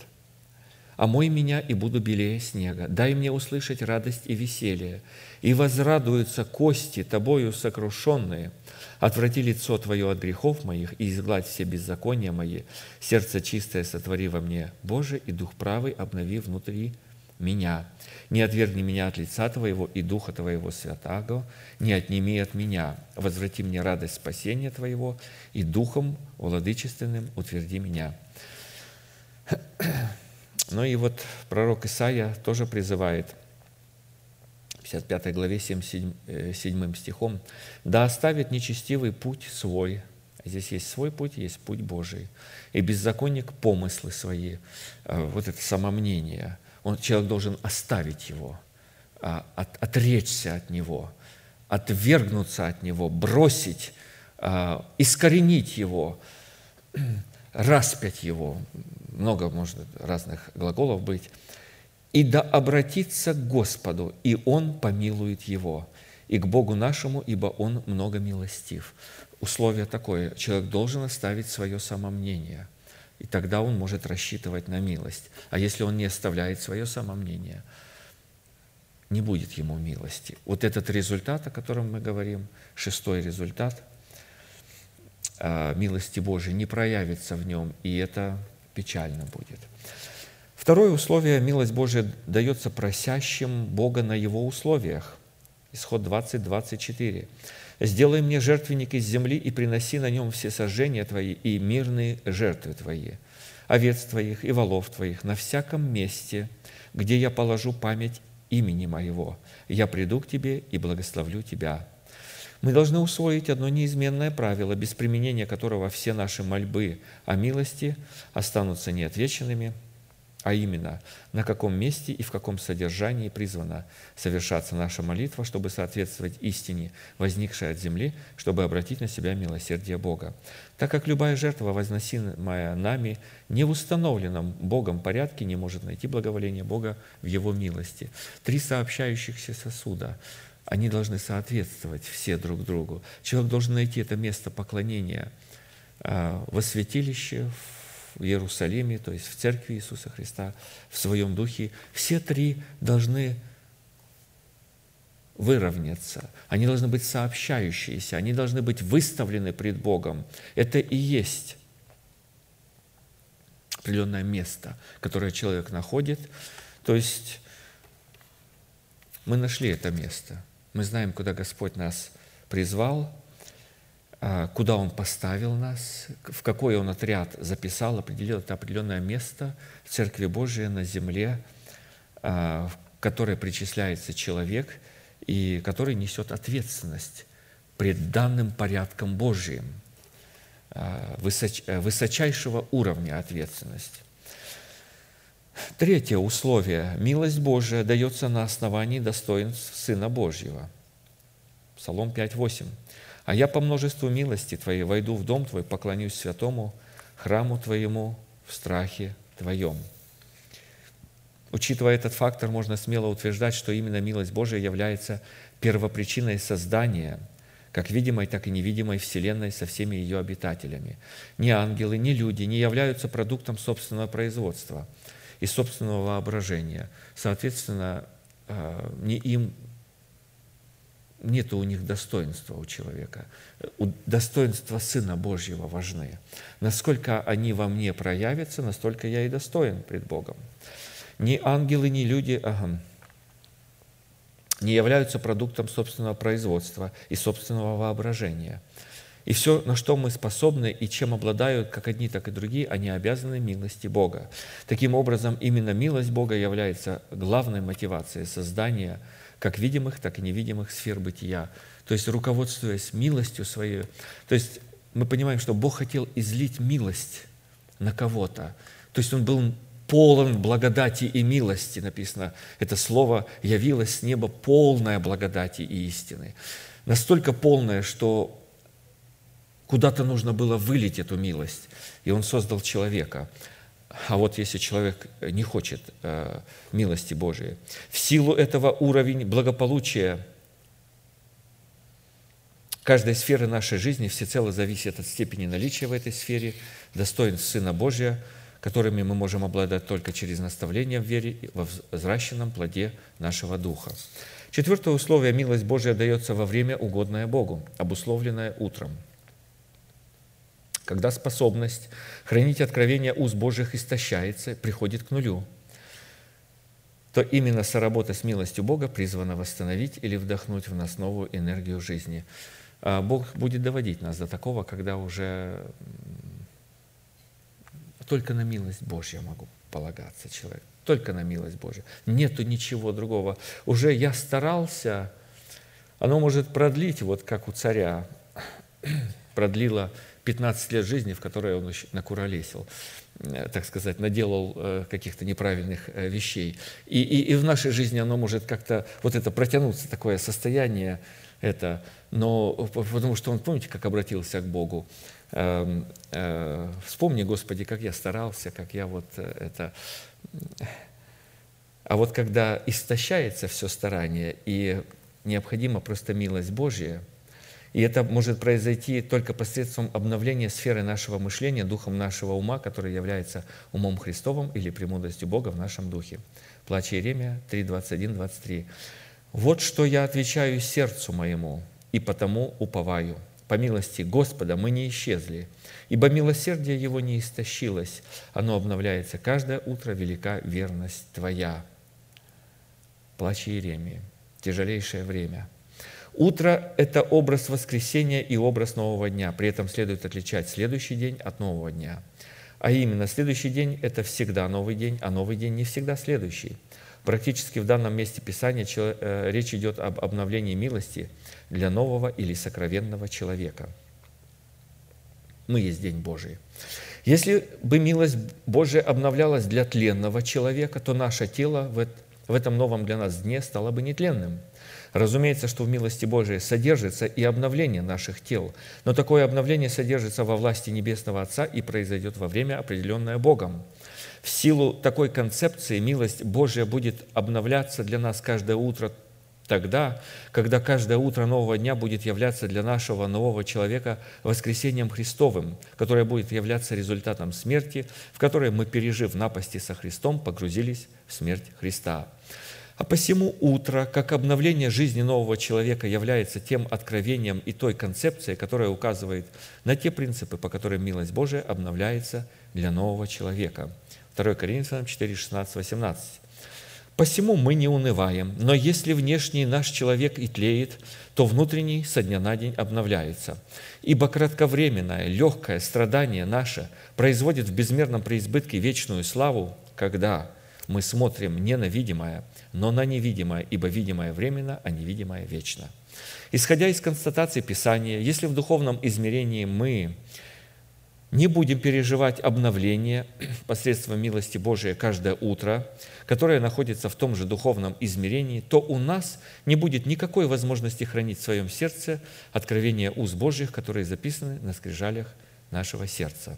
B: «Омой меня, и буду белее снега. Дай мне услышать радость и веселье, и возрадуются кости тобою сокрушенные. Отврати лицо Твое от грехов моих и изгладь все беззакония мои. Сердце чистое сотвори во мне, Боже, и Дух правый обнови внутри меня. Не отвергни меня от лица Твоего и Духа Твоего Святаго, не отними от меня. Возврати мне радость спасения Твоего и Духом владычественным утверди меня». Ну и вот пророк Исаия тоже призывает – 55 главе 7, 7, 7 стихом, «Да оставит нечестивый путь свой». Здесь есть свой путь, есть путь Божий. И беззаконник – помыслы свои, э, вот это самомнение. Он, человек должен оставить его, а, от, отречься от него, отвергнуться от него, бросить, а, искоренить его, распять его. Много может разных глаголов быть – и да обратится к Господу, и Он помилует его, и к Богу нашему, ибо Он много милостив. Условие такое, человек должен оставить свое самомнение, и тогда он может рассчитывать на милость. А если он не оставляет свое самомнение, не будет ему милости. Вот этот результат, о котором мы говорим, шестой результат а, милости Божией, не проявится в нем, и это печально будет. Второе условие – милость Божия дается просящим Бога на Его условиях. Исход 20, 24. Сделай мне жертвенник из земли и приноси на нем все сожжения Твои и мирные жертвы Твои, овец Твоих и волов Твоих на всяком месте, где я положу память имени Моего. Я приду к Тебе и благословлю Тебя». Мы должны усвоить одно неизменное правило, без применения которого все наши мольбы о милости останутся неотвеченными – а именно, на каком месте и в каком содержании призвана совершаться наша молитва, чтобы соответствовать истине, возникшей от земли, чтобы обратить на себя милосердие Бога. Так как любая жертва, возносимая нами, не в установленном Богом порядке, не может найти благоволение Бога в Его милости. Три сообщающихся сосуда – они должны соответствовать все друг другу. Человек должен найти это место поклонения а, во святилище, в Иерусалиме, то есть в Церкви Иисуса Христа, в своем духе, все три должны выровняться, они должны быть сообщающиеся, они должны быть выставлены пред Богом. Это и есть определенное место, которое человек находит. То есть мы нашли это место, мы знаем, куда Господь нас призвал, а, куда Он поставил нас, в какой Он отряд записал, определил это определенное место в Церкви Божией на земле, а, в которое причисляется человек и который несет ответственность пред данным порядком Божиим, а, высоч, высочайшего уровня ответственности. Третье условие. Милость Божия дается на основании достоинств Сына Божьего. Псалом 5.8. А я по множеству милости Твоей войду в дом Твой, поклонюсь святому храму Твоему в страхе Твоем». Учитывая этот фактор, можно смело утверждать, что именно милость Божия является первопричиной создания как видимой, так и невидимой Вселенной со всеми ее обитателями. Ни ангелы, ни люди не являются продуктом собственного производства и собственного воображения. Соответственно, а, не им нет у них достоинства у человека. Достоинства Сына Божьего важны. Насколько они во мне проявятся, настолько я и достоин пред Богом. Ни ангелы, ни люди ага, не являются продуктом собственного производства и собственного воображения. И все, на что мы способны и чем обладают как одни, так и другие, они обязаны милости Бога. Таким образом, именно милость Бога является главной мотивацией создания – как видимых, так и невидимых сфер бытия. То есть руководствуясь милостью своей. То есть мы понимаем, что Бог хотел излить милость на кого-то. То есть Он был полон благодати и милости, написано. Это слово явилось с неба полная благодати и истины. Настолько полная, что куда-то нужно было вылить эту милость. И Он создал человека. А вот если человек не хочет э, милости Божией, в силу этого уровень благополучия каждой сферы нашей жизни всецело зависит от степени наличия в этой сфере достоинств Сына Божия, которыми мы можем обладать только через наставление в вере во взращенном плоде нашего Духа. Четвертое условие – милость Божия дается во время, угодное Богу, обусловленное утром – когда способность хранить откровение уст Божьих истощается, приходит к нулю, то именно соработа с милостью Бога призвана восстановить или вдохнуть в нас новую энергию жизни. А Бог будет доводить нас до такого, когда уже только на милость Божью могу полагаться человек. Только на милость Божью. Нету ничего другого. Уже я старался, оно может продлить, вот как у царя продлило 15 лет жизни, в которой он накуролесил, э, так сказать, наделал э, каких-то неправильных э, вещей. И, и, и в нашей жизни оно может как-то, вот это протянуться, такое состояние, это, но потому что он, помните, как обратился к Богу, эм, вспомни, Господи, как я старался, как я вот это... А вот когда истощается все старание, и необходима просто милость Божья – и это может произойти только посредством обновления сферы нашего мышления, духом нашего ума, который является умом Христовым или премудростью Бога в нашем духе. Плач Иеремия 3, 21, 23. «Вот что я отвечаю сердцу моему, и потому уповаю. По милости Господа мы не исчезли, ибо милосердие Его не истощилось, оно обновляется каждое утро, велика верность Твоя». Плач Иеремии. Тяжелейшее время – Утро – это образ воскресения и образ нового дня. При этом следует отличать следующий день от нового дня. А именно, следующий день – это всегда новый день, а новый день не всегда следующий. Практически в данном месте Писания э, речь идет об обновлении милости для нового или сокровенного человека. Мы есть День Божий. Если бы милость Божия обновлялась для тленного человека, то наше тело в этом новом для нас дне стало бы нетленным – Разумеется, что в милости Божией содержится и обновление наших тел, но такое обновление содержится во власти Небесного Отца и произойдет во время, определенное Богом. В силу такой концепции милость Божья будет обновляться для нас каждое утро тогда, когда каждое утро нового дня будет являться для нашего нового человека воскресением Христовым, которое будет являться результатом смерти, в которой мы, пережив напасти со Христом, погрузились в смерть Христа. А посему утро, как обновление жизни нового человека, является тем откровением и той концепцией, которая указывает на те принципы, по которым милость Божия обновляется для нового человека. 2 Коринфянам 4, 16, 18. «Посему мы не унываем, но если внешний наш человек и тлеет, то внутренний со дня на день обновляется. Ибо кратковременное, легкое страдание наше производит в безмерном преизбытке вечную славу, когда мы смотрим не на видимое, но на невидимое, ибо видимое временно, а невидимое вечно. Исходя из констатации Писания, если в духовном измерении мы не будем переживать обновление посредством милости Божией каждое утро, которое находится в том же духовном измерении, то у нас не будет никакой возможности хранить в своем сердце откровения уз Божьих, которые записаны на скрижалях нашего сердца.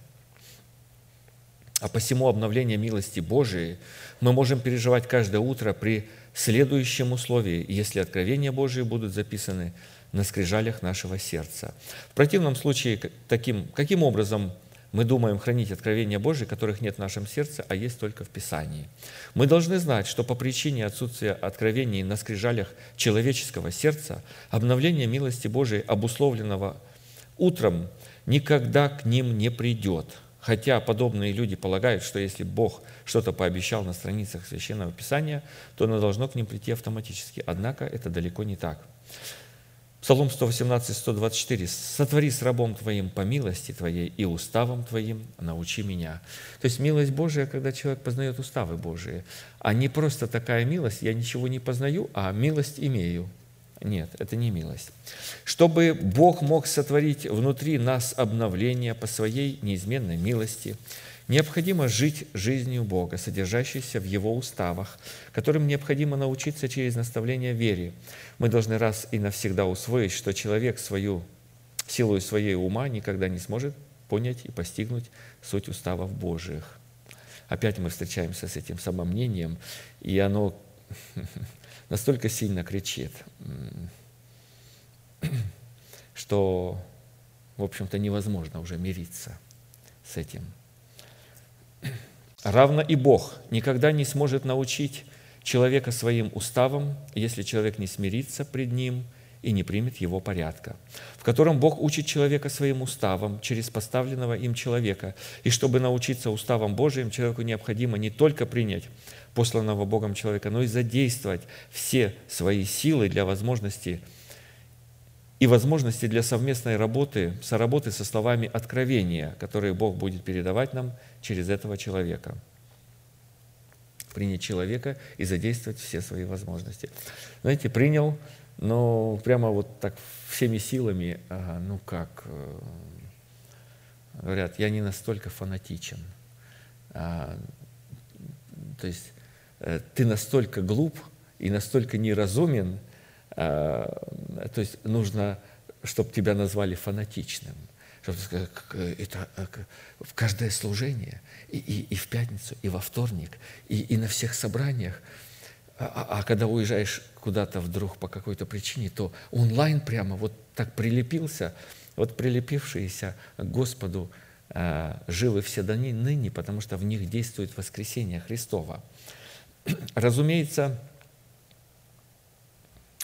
B: А посему обновление милости Божией мы можем переживать каждое утро при следующем условии, если откровения Божии будут записаны на скрижалях нашего сердца. В противном случае, таким, каким образом мы думаем хранить откровения Божии, которых нет в нашем сердце, а есть только в Писании. Мы должны знать, что по причине отсутствия откровений на скрижалях человеческого сердца, обновление милости Божией, обусловленного утром, никогда к ним не придет – Хотя подобные люди полагают, что если Бог что-то пообещал на страницах Священного Писания, то оно должно к ним прийти автоматически. Однако это далеко не так. Псалом 118, 124. «Сотвори с рабом Твоим по милости Твоей и уставом Твоим научи меня». То есть милость Божия, когда человек познает уставы Божии, а не просто такая милость, я ничего не познаю, а милость имею – нет, это не милость. Чтобы Бог мог сотворить внутри нас обновление по своей неизменной милости, необходимо жить жизнью Бога, содержащейся в Его уставах, которым необходимо научиться через наставление вере. Мы должны раз и навсегда усвоить, что человек свою силой своей ума никогда не сможет понять и постигнуть суть уставов Божьих. Опять мы встречаемся с этим самомнением, и оно настолько сильно кричит, что, в общем-то, невозможно уже мириться с этим. Равно и Бог никогда не сможет научить человека своим уставам, если человек не смирится пред Ним и не примет его порядка, в котором Бог учит человека своим уставам через поставленного им человека. И чтобы научиться уставам Божиим, человеку необходимо не только принять посланного Богом человека, но и задействовать все свои силы для возможности и возможности для совместной работы, соработы со словами откровения, которые Бог будет передавать нам через этого человека. Принять человека и задействовать все свои возможности. Знаете, принял, но прямо вот так всеми силами, ну как, э, говорят, я не настолько фанатичен. А, то есть ты настолько глуп и настолько неразумен, э, то есть нужно, чтобы тебя назвали фанатичным, чтобы сказать, это э, в каждое служение, и, и, и в пятницу, и во вторник, и, и на всех собраниях. А, а, а когда уезжаешь куда-то вдруг по какой-то причине, то онлайн прямо вот так прилепился, вот прилепившиеся к Господу живы все до ныне, потому что в них действует воскресение Христова. Разумеется,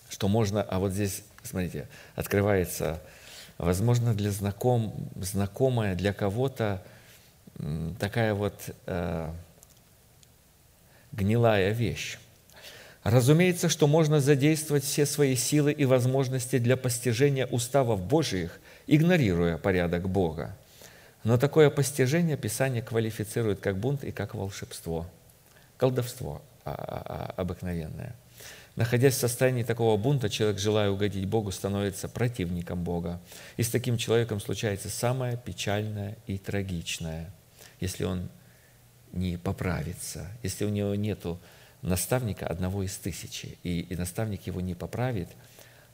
B: что можно, а вот здесь, смотрите, открывается, возможно, для знаком, знакомая для кого-то такая вот э, гнилая вещь. Разумеется, что можно задействовать все свои силы и возможности для постижения уставов Божиих, игнорируя порядок Бога. Но такое постижение Писание квалифицирует как бунт и как волшебство, колдовство обыкновенное. Находясь в состоянии такого бунта, человек, желая угодить Богу, становится противником Бога. И с таким человеком случается самое печальное и трагичное, если он не поправится, если у него нету наставника одного из тысячи, и, и наставник его не поправит,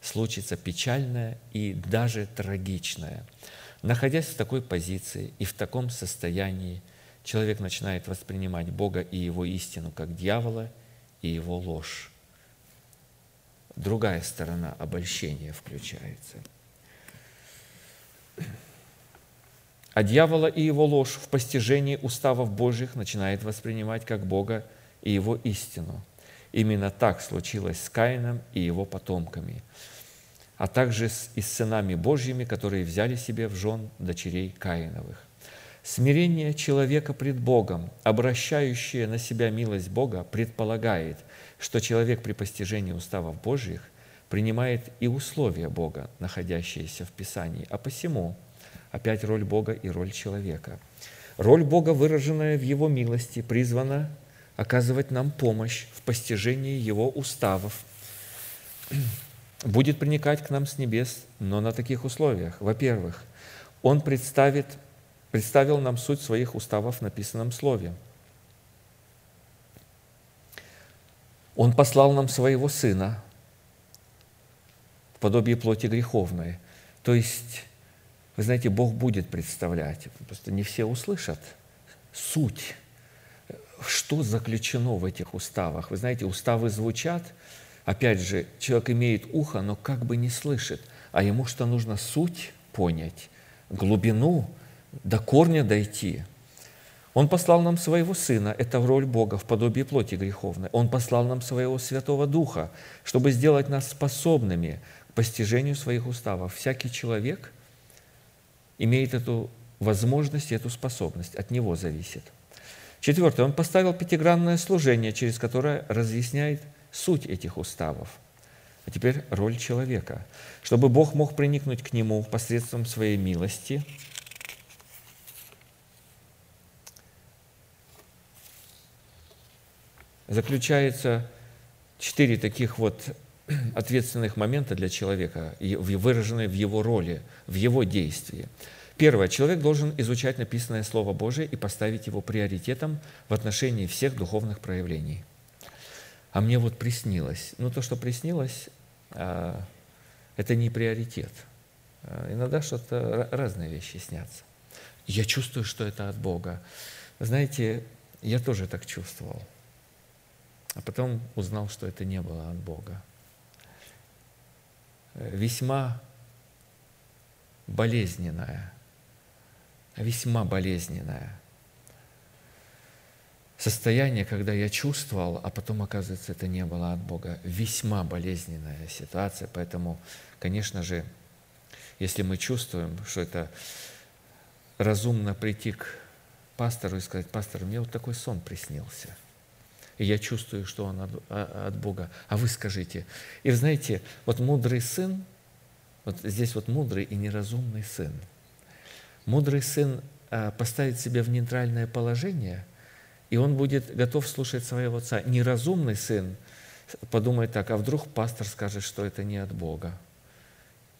B: случится печальное и даже трагичное. Находясь в такой позиции и в таком состоянии, человек начинает воспринимать Бога и Его истину как дьявола и Его ложь. Другая сторона обольщения включается. А дьявола и его ложь в постижении уставов Божьих начинает воспринимать как Бога и его истину. Именно так случилось с Каином и его потомками, а также и с сынами Божьими, которые взяли себе в жен дочерей Каиновых. Смирение человека пред Богом, обращающее на себя милость Бога, предполагает, что человек при постижении уставов Божьих принимает и условия Бога, находящиеся в Писании, а посему опять роль Бога и роль человека. Роль Бога, выраженная в Его милости, призвана оказывать нам помощь в постижении Его уставов, будет проникать к нам с небес, но на таких условиях. Во-первых, Он представит, представил нам суть своих уставов в написанном Слове. Он послал нам Своего Сына в подобие плоти греховной. То есть, вы знаете, Бог будет представлять, просто не все услышат суть что заключено в этих уставах. Вы знаете, уставы звучат, опять же, человек имеет ухо, но как бы не слышит, а ему что нужно суть понять, глубину, до корня дойти. Он послал нам своего Сына, это роль Бога в подобии плоти греховной. Он послал нам своего Святого Духа, чтобы сделать нас способными к постижению своих уставов. Всякий человек имеет эту возможность и эту способность, от него зависит – Четвертое. Он поставил пятигранное служение, через которое разъясняет суть этих уставов. А теперь роль человека. Чтобы Бог мог проникнуть к нему посредством своей милости, заключается четыре таких вот ответственных момента для человека, выраженные в его роли, в его действии – Первое. Человек должен изучать написанное Слово Божие и поставить его приоритетом в отношении всех духовных проявлений. А мне вот приснилось. Ну, то, что приснилось, а, это не приоритет. А, иногда что-то, разные вещи снятся. Я чувствую, что это от Бога. Знаете, я тоже так чувствовал. А потом узнал, что это не было от Бога. Весьма болезненная весьма болезненное состояние, когда я чувствовал, а потом, оказывается, это не было от Бога. Весьма болезненная ситуация, поэтому, конечно же, если мы чувствуем, что это разумно прийти к пастору и сказать, пастор, мне вот такой сон приснился. И я чувствую, что он от, а, от Бога. А вы скажите. И вы знаете, вот мудрый сын, вот здесь вот мудрый и неразумный сын – Мудрый сын а, поставит себя в нейтральное положение, и он будет готов слушать своего отца. Неразумный сын подумает так, а вдруг пастор скажет, что это не от Бога.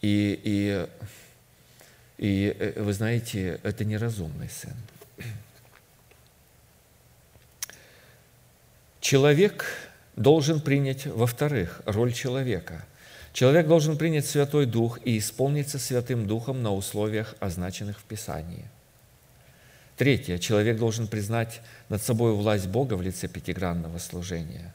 B: И, и, и э, вы знаете, это неразумный сын. Человек должен принять, во-вторых, роль человека – Человек должен принять Святой Дух и исполниться Святым Духом на условиях, означенных в Писании. Третье. Человек должен признать над собой власть Бога в лице пятигранного служения.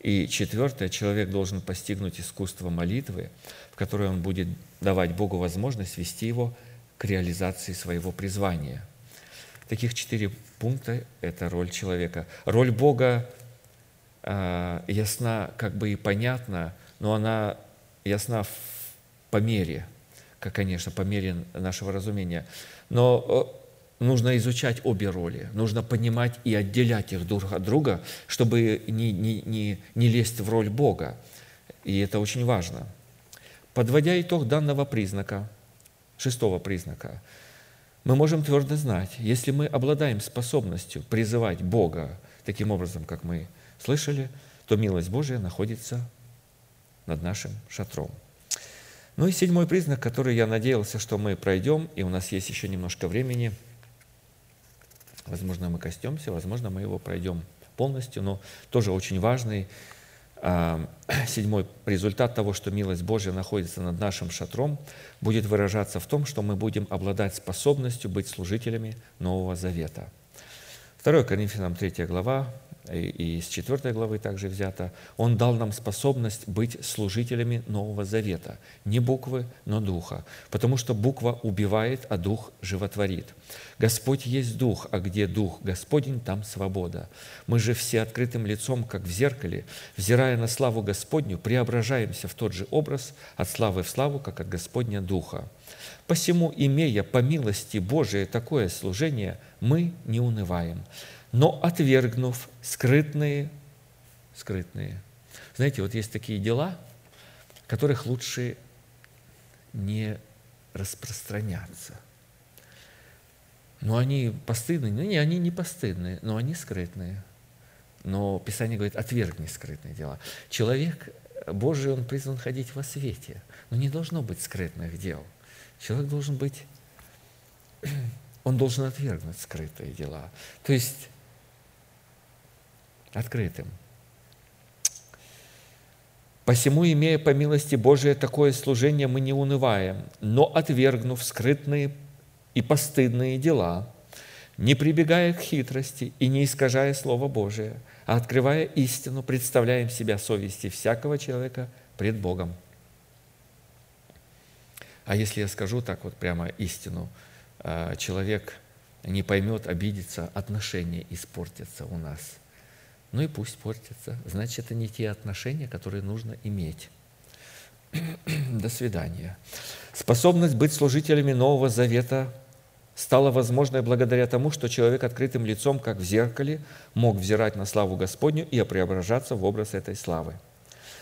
B: И четвертое. Человек должен постигнуть искусство молитвы, в которой он будет давать Богу возможность вести его к реализации своего призвания. Таких четыре пункта – это роль человека. Роль Бога ясна как бы и понятна, но она ясна по мере, как, конечно, по мере нашего разумения. Но нужно изучать обе роли, нужно понимать и отделять их друг от друга, чтобы не, не, не, не лезть в роль Бога. И это очень важно. Подводя итог данного признака, шестого признака, мы можем твердо знать, если мы обладаем способностью призывать Бога таким образом, как мы слышали, то милость Божия находится над нашим шатром. Ну и седьмой признак, который я надеялся, что мы пройдем, и у нас есть еще немножко времени. Возможно, мы костемся, возможно, мы его пройдем полностью, но тоже очень важный а, седьмой результат того, что милость Божья находится над нашим шатром, будет выражаться в том, что мы будем обладать способностью быть служителями Нового Завета. 2 Коринфянам 3 глава, и из 4 главы также взято, Он дал нам способность быть служителями Нового Завета. Не буквы, но Духа. Потому что буква убивает, а Дух животворит. Господь есть Дух, а где Дух Господень, там свобода. Мы же все открытым лицом, как в зеркале, взирая на славу Господню, преображаемся в тот же образ от славы в славу, как от Господня Духа. Посему, имея по милости Божией такое служение, мы не унываем, но отвергнув скрытные, скрытные. Знаете, вот есть такие дела, которых лучше не распространяться. Но они постыдные. Ну, не, они не постыдные, но они скрытные. Но Писание говорит, отвергни скрытные дела. Человек Божий, он призван ходить во свете. Но не должно быть скрытных дел. Человек должен быть, он должен отвергнуть скрытые дела. То есть открытым. Посему, имея по милости Божией такое служение, мы не унываем, но отвергнув скрытные и постыдные дела, не прибегая к хитрости и не искажая Слово Божие, а открывая истину, представляем себя совести всякого человека пред Богом. А если я скажу так вот прямо истину, а, человек не поймет, обидится, отношения испортятся у нас – ну и пусть портятся. Значит, это не те отношения, которые нужно иметь. До свидания. Способность быть служителями Нового Завета стала возможной благодаря тому, что человек открытым лицом, как в зеркале, мог взирать на славу Господню и преображаться в образ этой славы.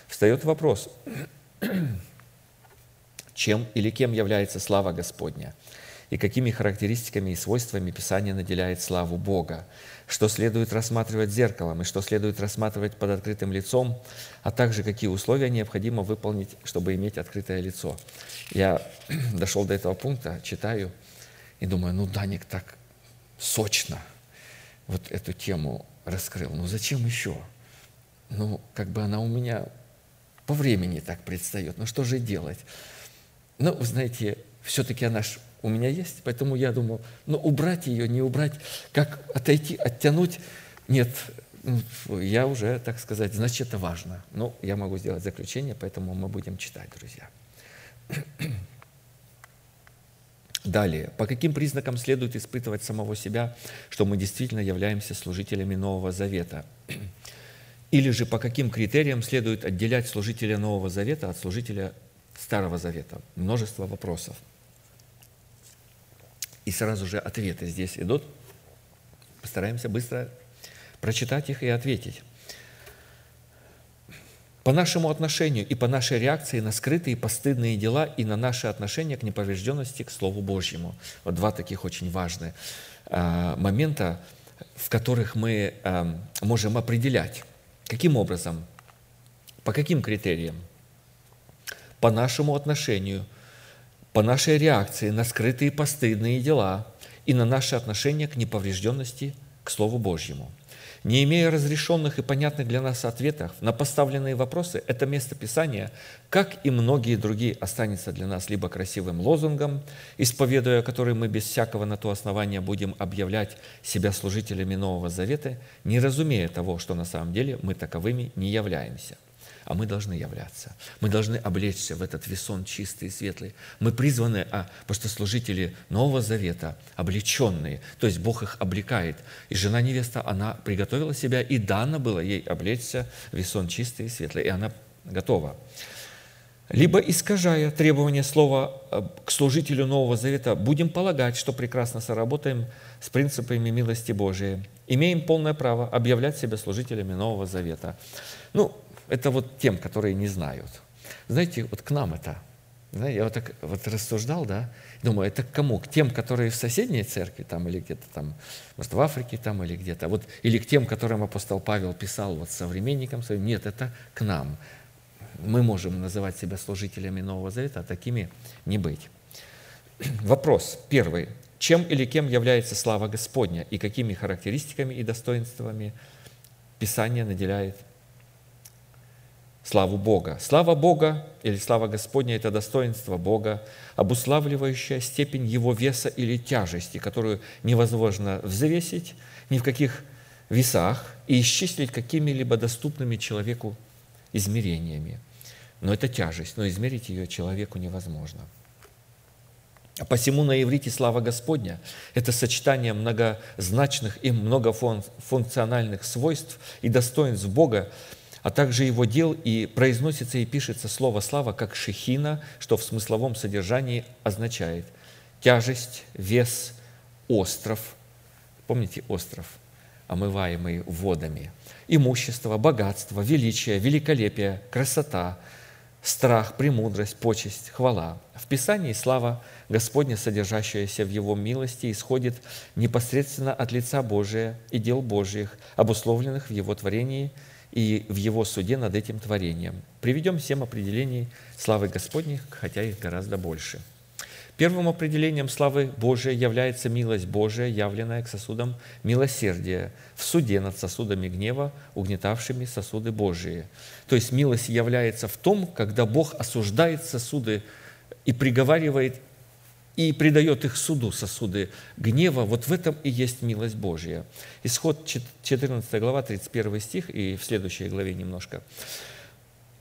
B: Встает вопрос, чем или кем является слава Господня – и какими характеристиками и свойствами Писание наделяет славу Бога, что следует рассматривать зеркалом и что следует рассматривать под открытым лицом, а также какие условия необходимо выполнить, чтобы иметь открытое лицо. Я дошел до этого пункта, читаю и думаю, ну Даник так сочно вот эту тему раскрыл. Ну зачем еще? Ну, как бы она у меня по времени так предстает. Ну что же делать? Ну, вы знаете, все-таки она ж у меня есть, поэтому я думаю, ну убрать ее, не убрать, как отойти, оттянуть, нет, ну, я уже, так сказать, значит, это важно. Ну, я могу сделать заключение, поэтому мы будем читать, друзья. Далее. По каким признакам следует испытывать самого себя, что мы действительно являемся служителями Нового Завета? Или же по каким критериям следует отделять служителя Нового Завета от служителя Старого Завета? Множество вопросов. И сразу же ответы здесь идут. Постараемся быстро прочитать их и ответить. По нашему отношению и по нашей реакции на скрытые постыдные дела и на наше отношение к неповрежденности к Слову Божьему. Вот два таких очень важных а, момента, в которых мы а, можем определять, каким образом, по каким критериям, по нашему отношению – по нашей реакции на скрытые постыдные дела и на наше отношение к неповрежденности к Слову Божьему. Не имея разрешенных и понятных для нас ответов на поставленные вопросы, это место Писания, как и многие другие, останется для нас либо красивым лозунгом, исповедуя который мы без всякого на то основания будем объявлять себя служителями Нового Завета, не разумея того, что на самом деле мы таковыми не являемся – а мы должны являться. Мы должны облечься в этот весон чистый и светлый. Мы призваны, а, служители Нового Завета, облеченные, то есть Бог их облекает. И жена-невеста, она приготовила себя, и дано было ей облечься в весон чистый и светлый, и она готова. либо искажая требования слова э, к служителю Нового Завета, будем полагать, что прекрасно соработаем с принципами милости Божией, имеем полное право объявлять себя служителями Нового Завета. Ну, это вот тем, которые не знают. Знаете, вот к нам это. Я вот так вот рассуждал, да, думаю, это к кому? К тем, которые в соседней церкви там или где-то там, может, в Африке там или где-то, вот, или к тем, которым апостол Павел писал вот современникам своим. Нет, это к нам мы можем называть себя служителями Нового Завета, а такими не быть. Вопрос первый. Чем или кем является слава Господня и какими характеристиками и достоинствами Писание наделяет славу Бога? Слава Бога или слава Господня – это достоинство Бога, обуславливающая степень Его веса или тяжести, которую невозможно взвесить ни в каких весах и исчислить какими-либо доступными человеку измерениями. Но это тяжесть, но измерить ее человеку невозможно. А посему на иврите слава Господня – это сочетание многозначных и многофункциональных свойств и достоинств Бога, а также его дел, и произносится и пишется слово «слава» как шехина, что в смысловом содержании означает тяжесть, вес, остров. Помните остров, омываемый водами – имущество, богатство, величие, великолепие, красота, страх, премудрость, почесть, хвала. В Писании слава Господня, содержащаяся в Его милости, исходит непосредственно от лица Божия и дел Божьих, обусловленных в Его творении и в Его суде над этим творением. Приведем семь определений славы Господней, хотя их гораздо больше – Первым определением славы Божией является милость Божия, явленная к сосудам милосердия, в суде над сосудами гнева, угнетавшими сосуды Божии. То есть милость является в том, когда Бог осуждает сосуды и приговаривает и придает их суду сосуды гнева, вот в этом и есть милость Божья. Исход 14 глава, 31 стих, и в следующей главе немножко.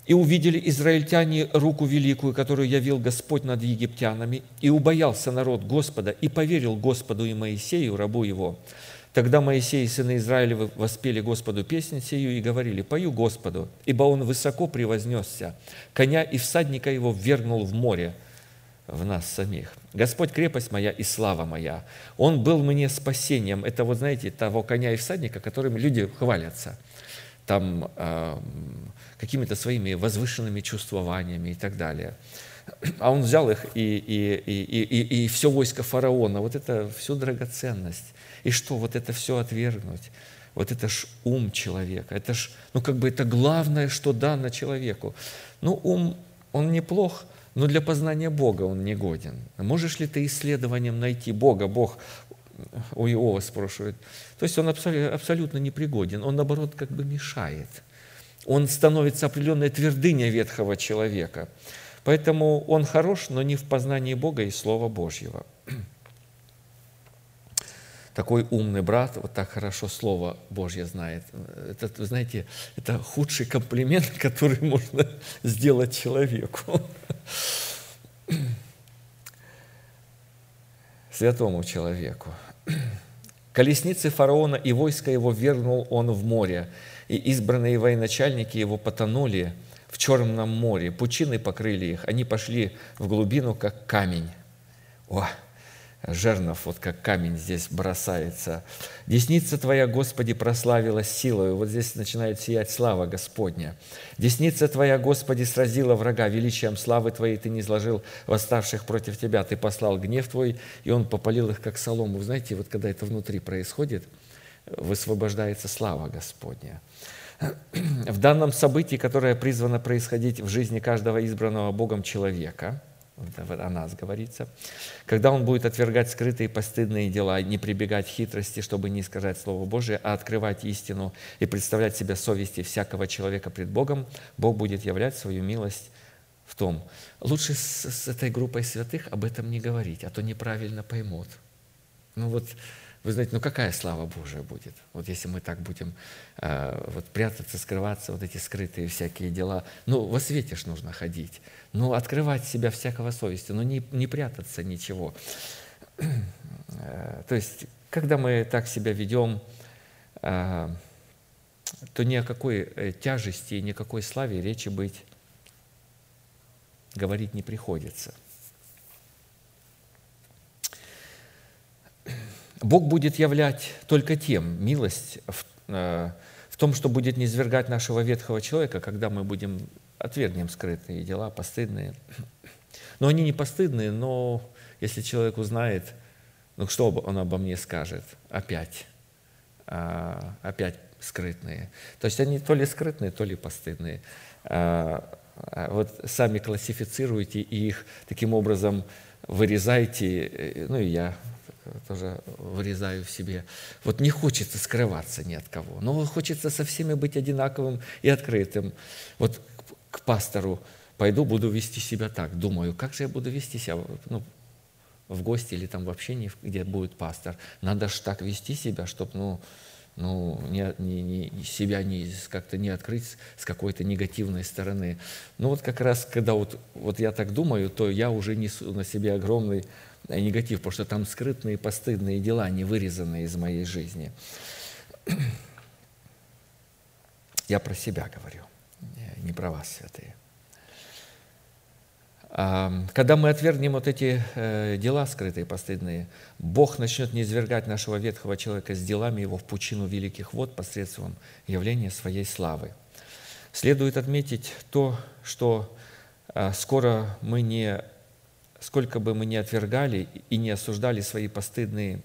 B: И увидели израильтяне руку великую, которую явил Господь над египтянами, и убоялся народ Господа, и поверил Господу и Моисею, рабу его. Тогда Моисей и сыны Израилевы воспели Господу песнь сию и говорили, «Пою Господу, ибо Он высоко превознесся, коня и всадника его ввергнул в море, в нас самих. Господь крепость моя и слава моя. Он был мне спасением. Это вот, знаете, того коня и всадника, которыми люди хвалятся. Там э, какими-то своими возвышенными чувствованиями и так далее. А он взял их и, и, и, и, и все войско фараона, вот это всю драгоценность. И что, вот это все отвергнуть? Вот это ж ум человека, это ж, ну как бы это главное, что дано человеку. Ну ум, он неплох, но для познания Бога он не годен. Можешь ли ты исследованием найти Бога? Бог у Иова спрашивает. То есть он абсолютно непригоден, он наоборот как бы мешает – он становится определенной твердыней ветхого человека. Поэтому он хорош, но не в познании Бога и Слова Божьего. Такой умный брат вот так хорошо Слово Божье знает. Это, вы знаете, это худший комплимент, который можно сделать человеку. Святому человеку. Колесницы фараона и войско его вернул он в море, и избранные военачальники его потонули в Черном море, пучины покрыли их, они пошли в глубину, как камень. О, жернов, вот как камень здесь бросается. Десница Твоя, Господи, прославилась силою. Вот здесь начинает сиять слава Господня. Десница Твоя, Господи, сразила врага. Величием славы Твоей Ты не изложил восставших против Тебя. Ты послал гнев Твой, и Он попалил их, как солому. Вы знаете, вот когда это внутри происходит, высвобождается слава Господня. В данном событии, которое призвано происходить в жизни каждого избранного Богом человека, о нас говорится, когда он будет отвергать скрытые постыдные дела, не прибегать хитрости, чтобы не искажать Слово Божие, а открывать истину и представлять себя совести всякого человека пред Богом, Бог будет являть свою милость в том. Лучше с, с этой группой святых об этом не говорить, а то неправильно поймут. Ну вот вы знаете, ну какая слава Божия будет? Вот если мы так будем э, вот прятаться, скрываться, вот эти скрытые всякие дела. Ну, во свете ж нужно ходить. Ну, открывать себя всякого совести, но не, не прятаться ничего. Э, то есть, когда мы так себя ведем, э, то ни о какой э, тяжести, ни о какой славе речи быть говорить не приходится. Бог будет являть только тем милость в, в том, что будет не свергать нашего ветхого человека, когда мы будем отвергнем скрытые дела, постыдные. Но они не постыдные, но если человек узнает, ну что он обо мне скажет? Опять. А, опять скрытные. То есть они то ли скрытные, то ли постыдные. А, а вот сами классифицируйте их таким образом вырезайте, э, ну и я тоже вырезаю в себе. Вот не хочется скрываться ни от кого, но хочется со всеми быть одинаковым и открытым. Вот к пастору пойду, буду вести себя так. Думаю, как же я буду вести себя ну, в гости или там в общении, где будет пастор. Надо же так вести себя, чтобы ну, ну, не, не, не, себя не, как-то не открыть с какой-то негативной стороны. Ну вот как раз, когда вот, вот я так думаю, то я уже несу на себе огромный негатив, потому что там скрытные постыдные дела, не вырезанные из моей жизни. Я про себя говорю, не про вас, святые. Когда мы отвергнем вот эти э, дела скрытые, постыдные, Бог начнет низвергать нашего ветхого человека с делами его в пучину великих вод посредством явления своей славы. Следует отметить то, что а, скоро мы не, сколько бы мы ни отвергали и не осуждали свои постыдные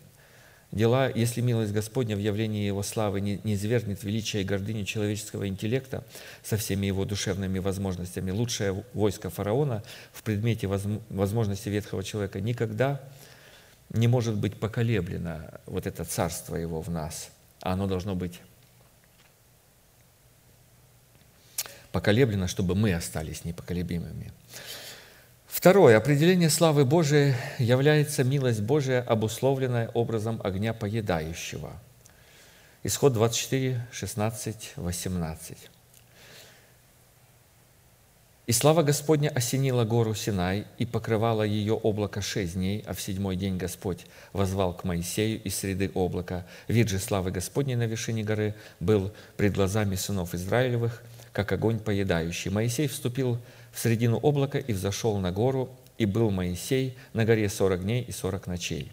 B: дела, если милость Господня в явлении Его славы не, не извергнет величие и гордыню человеческого интеллекта со всеми его душевными возможностями, лучшее войско фараона в предмете возможности ветхого человека никогда не может быть поколеблено, вот это царство его в нас, а оно должно быть поколеблено, чтобы мы остались непоколебимыми. Второе. Определение славы Божией является милость Божия, обусловленная образом огня поедающего. Исход 24, 16, 18. «И слава Господня осенила гору Синай и покрывала ее облако шесть дней, а в седьмой день Господь возвал к Моисею из среды облака. Вид же славы Господней на вершине горы был пред глазами сынов Израилевых, как огонь поедающий. Моисей вступил в середину облака и взошел на гору, и был Моисей на горе сорок дней и сорок ночей.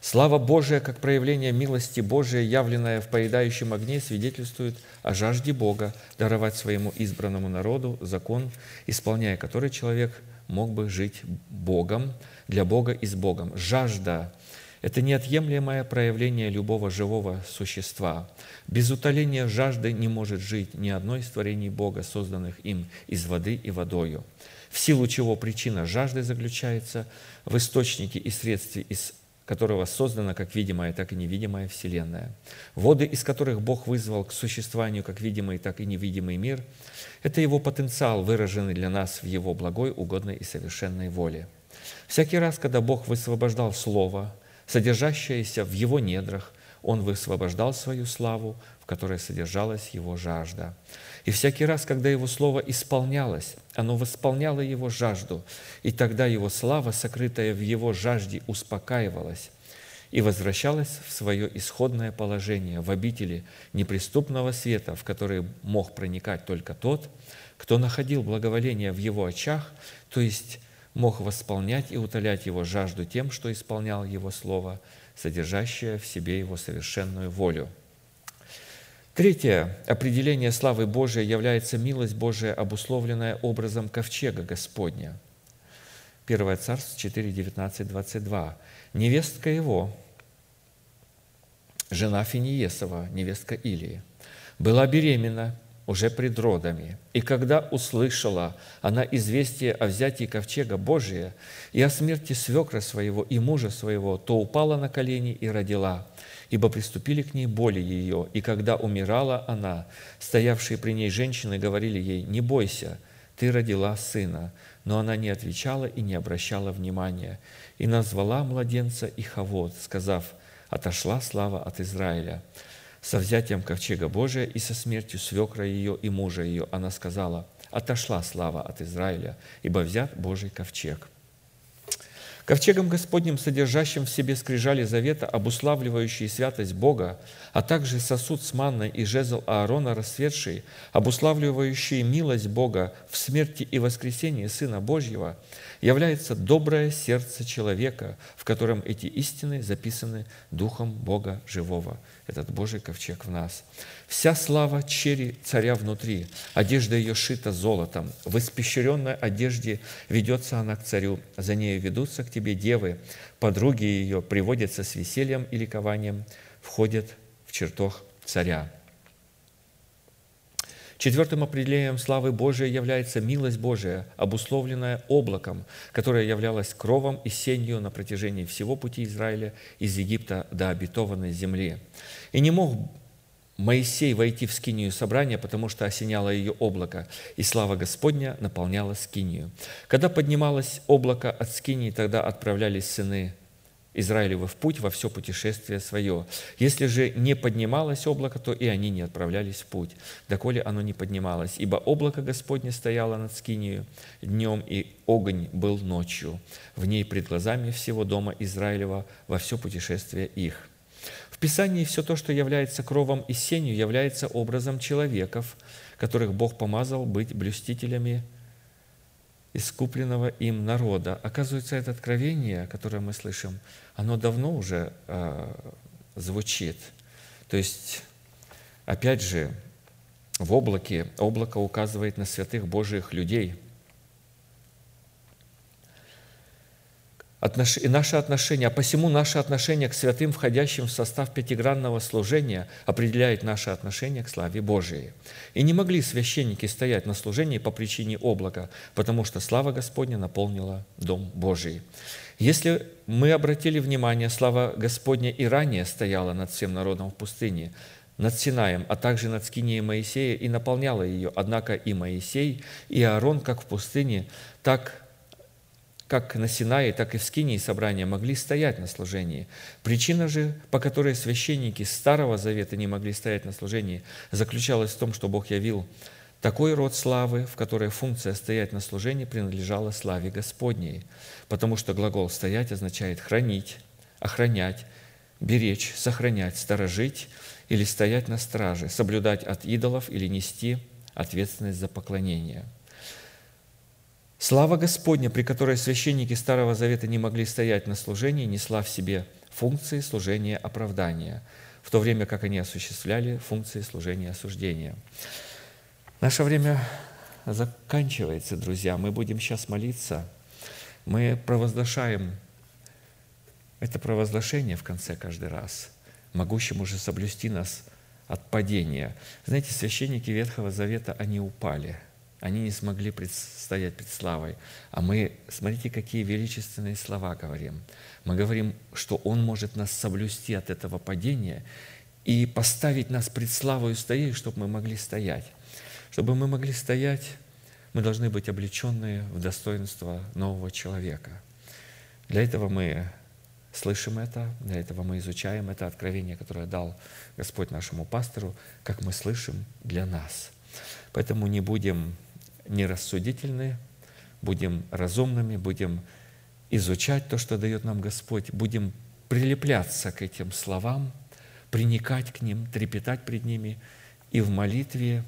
B: Слава Божия, как проявление милости Божией, явленная в поедающем огне, свидетельствует о жажде Бога даровать своему избранному народу закон, исполняя который человек мог бы жить Богом, для Бога и с Богом. Жажда – это неотъемлемое проявление любого живого существа. Без утоления жажды не может жить ни одно из творений Бога, созданных им из воды и водою, в силу чего причина жажды заключается в источнике и средстве, из которого создана как видимая, так и невидимая Вселенная. Воды, из которых Бог вызвал к существованию как видимый, так и невидимый мир, это Его потенциал, выраженный для нас в Его благой, угодной и совершенной воле. Всякий раз, когда Бог высвобождал Слово, содержащееся в Его недрах, он высвобождал свою славу, в которой содержалась его жажда. И всякий раз, когда его слово исполнялось, оно восполняло его жажду, и тогда его слава, сокрытая в его жажде, успокаивалась и возвращалась в свое исходное положение в обители неприступного света, в который мог проникать только тот, кто находил благоволение в его очах, то есть мог восполнять и утолять его жажду тем, что исполнял его слово – содержащая в себе его совершенную волю. Третье определение славы Божией является милость Божия, обусловленная образом ковчега Господня. 1 Царств 4, 19, 22. «Невестка его, жена Финиесова, невестка Илии, была беременна уже пред родами. И когда услышала она известие о взятии ковчега Божия и о смерти свекра своего и мужа своего, то упала на колени и родила, ибо приступили к ней боли ее. И когда умирала она, стоявшие при ней женщины говорили ей, «Не бойся, ты родила сына». Но она не отвечала и не обращала внимания. И назвала младенца Ихавод, сказав, «Отошла слава от Израиля» со взятием ковчега Божия и со смертью свекра ее и мужа ее, она сказала, «Отошла слава от Израиля, ибо взят Божий ковчег». Ковчегом Господним, содержащим в себе скрижали завета, обуславливающие святость Бога, а также сосуд с манной и жезл Аарона расцветший, обуславливающие милость Бога в смерти и воскресении Сына Божьего, является доброе сердце человека, в котором эти истины записаны Духом Бога живого. Этот Божий ковчег в нас. Вся слава чери царя внутри, одежда ее шита золотом, в испещренной одежде ведется она к царю, за нею ведутся к тебе девы, подруги ее приводятся с весельем и ликованием, входят в чертог царя. Четвертым определением славы Божией является милость Божия, обусловленная облаком, которое являлось кровом и сенью на протяжении всего пути Израиля из Египта до обетованной земли. И не мог Моисей войти в скинию собрания, потому что осеняло ее облако, и слава Господня наполняла скинию. Когда поднималось облако от скинии, тогда отправлялись сыны Израилевы в путь во все путешествие свое. Если же не поднималось облако, то и они не отправлялись в путь, доколе оно не поднималось. Ибо облако Господне стояло над Скинию днем, и огонь был ночью, в ней пред глазами всего дома Израилева во все путешествие их». В Писании все то, что является кровом и сенью, является образом человеков, которых Бог помазал быть блюстителями искупленного им народа. Оказывается, это откровение, которое мы слышим, оно давно уже э, звучит. То есть, опять же, в облаке, облако указывает на святых Божьих людей – и наше отношение, а посему наше отношение к святым, входящим в состав пятигранного служения, определяет наше отношение к славе Божией. И не могли священники стоять на служении по причине облака, потому что слава Господня наполнила Дом Божий. Если мы обратили внимание, слава Господня и ранее стояла над всем народом в пустыне, над Синаем, а также над скинией Моисея и наполняла ее. Однако и Моисей, и Аарон, как в пустыне, так как на Синае, так и в Скинии собрания могли стоять на служении. Причина же, по которой священники Старого Завета не могли стоять на служении, заключалась в том, что Бог явил такой род славы, в которой функция «стоять на служении» принадлежала славе Господней, потому что глагол «стоять» означает «хранить», «охранять», «беречь», «сохранять», «сторожить» или «стоять на страже», «соблюдать от идолов» или «нести ответственность за поклонение». Слава Господня, при которой священники Старого Завета не могли стоять на служении, несла в себе функции служения оправдания, в то время как они осуществляли функции служения осуждения. Наше время заканчивается, друзья. Мы будем сейчас молиться. Мы провозглашаем это провозглашение в конце каждый раз, могущему же соблюсти нас от падения. Знаете, священники Ветхого Завета, они упали – они не смогли предстоять пред славой. А мы, смотрите, какие величественные слова говорим. Мы говорим, что Он может нас соблюсти от этого падения и поставить нас пред славою стоять, чтобы мы могли стоять. Чтобы мы могли стоять, мы должны быть облеченные в достоинство нового человека. Для этого мы слышим это, для этого мы изучаем это откровение, которое дал Господь нашему пастору, как мы слышим для нас. Поэтому не будем нерассудительны, будем разумными, будем изучать то, что дает нам Господь, будем прилепляться к этим словам, приникать к ним, трепетать пред ними и в молитве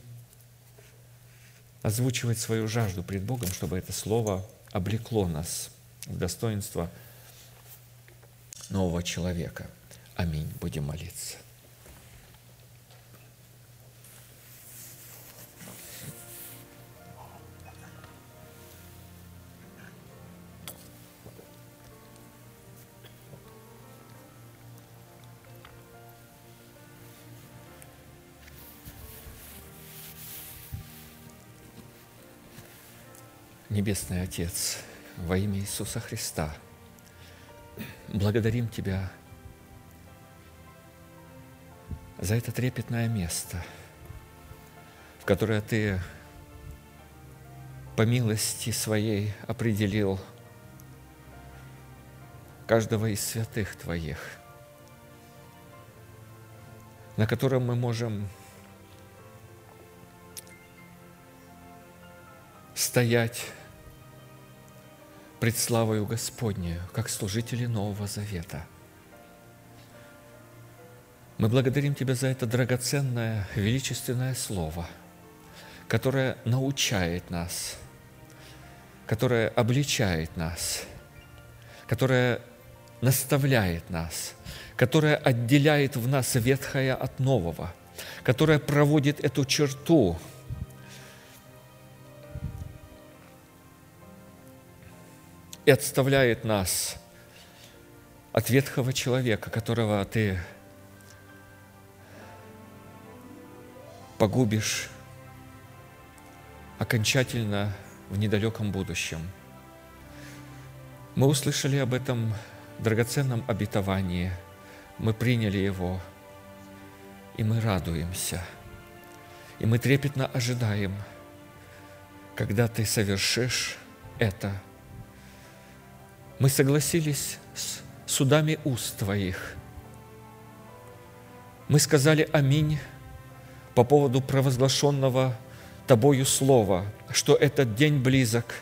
B: озвучивать свою жажду пред Богом, чтобы это слово облекло нас в достоинство нового человека. Аминь. Будем молиться. Небесный Отец, во имя Иисуса Христа, благодарим Тебя за это трепетное место, в которое Ты по милости Своей определил каждого из святых Твоих, на котором мы можем стоять пред славою Господнею, как служители Нового Завета. Мы благодарим Тебя за это драгоценное, величественное Слово, которое научает нас, которое обличает нас, которое наставляет нас, которое отделяет в нас ветхое от нового, которое проводит эту черту – и отставляет нас от ветхого человека, которого ты погубишь окончательно в недалеком будущем. Мы услышали об этом драгоценном обетовании, мы приняли его, и мы радуемся, и мы трепетно ожидаем, когда ты совершишь это – мы согласились с судами уст Твоих. Мы сказали «Аминь» по поводу провозглашенного Тобою слова, что этот день близок.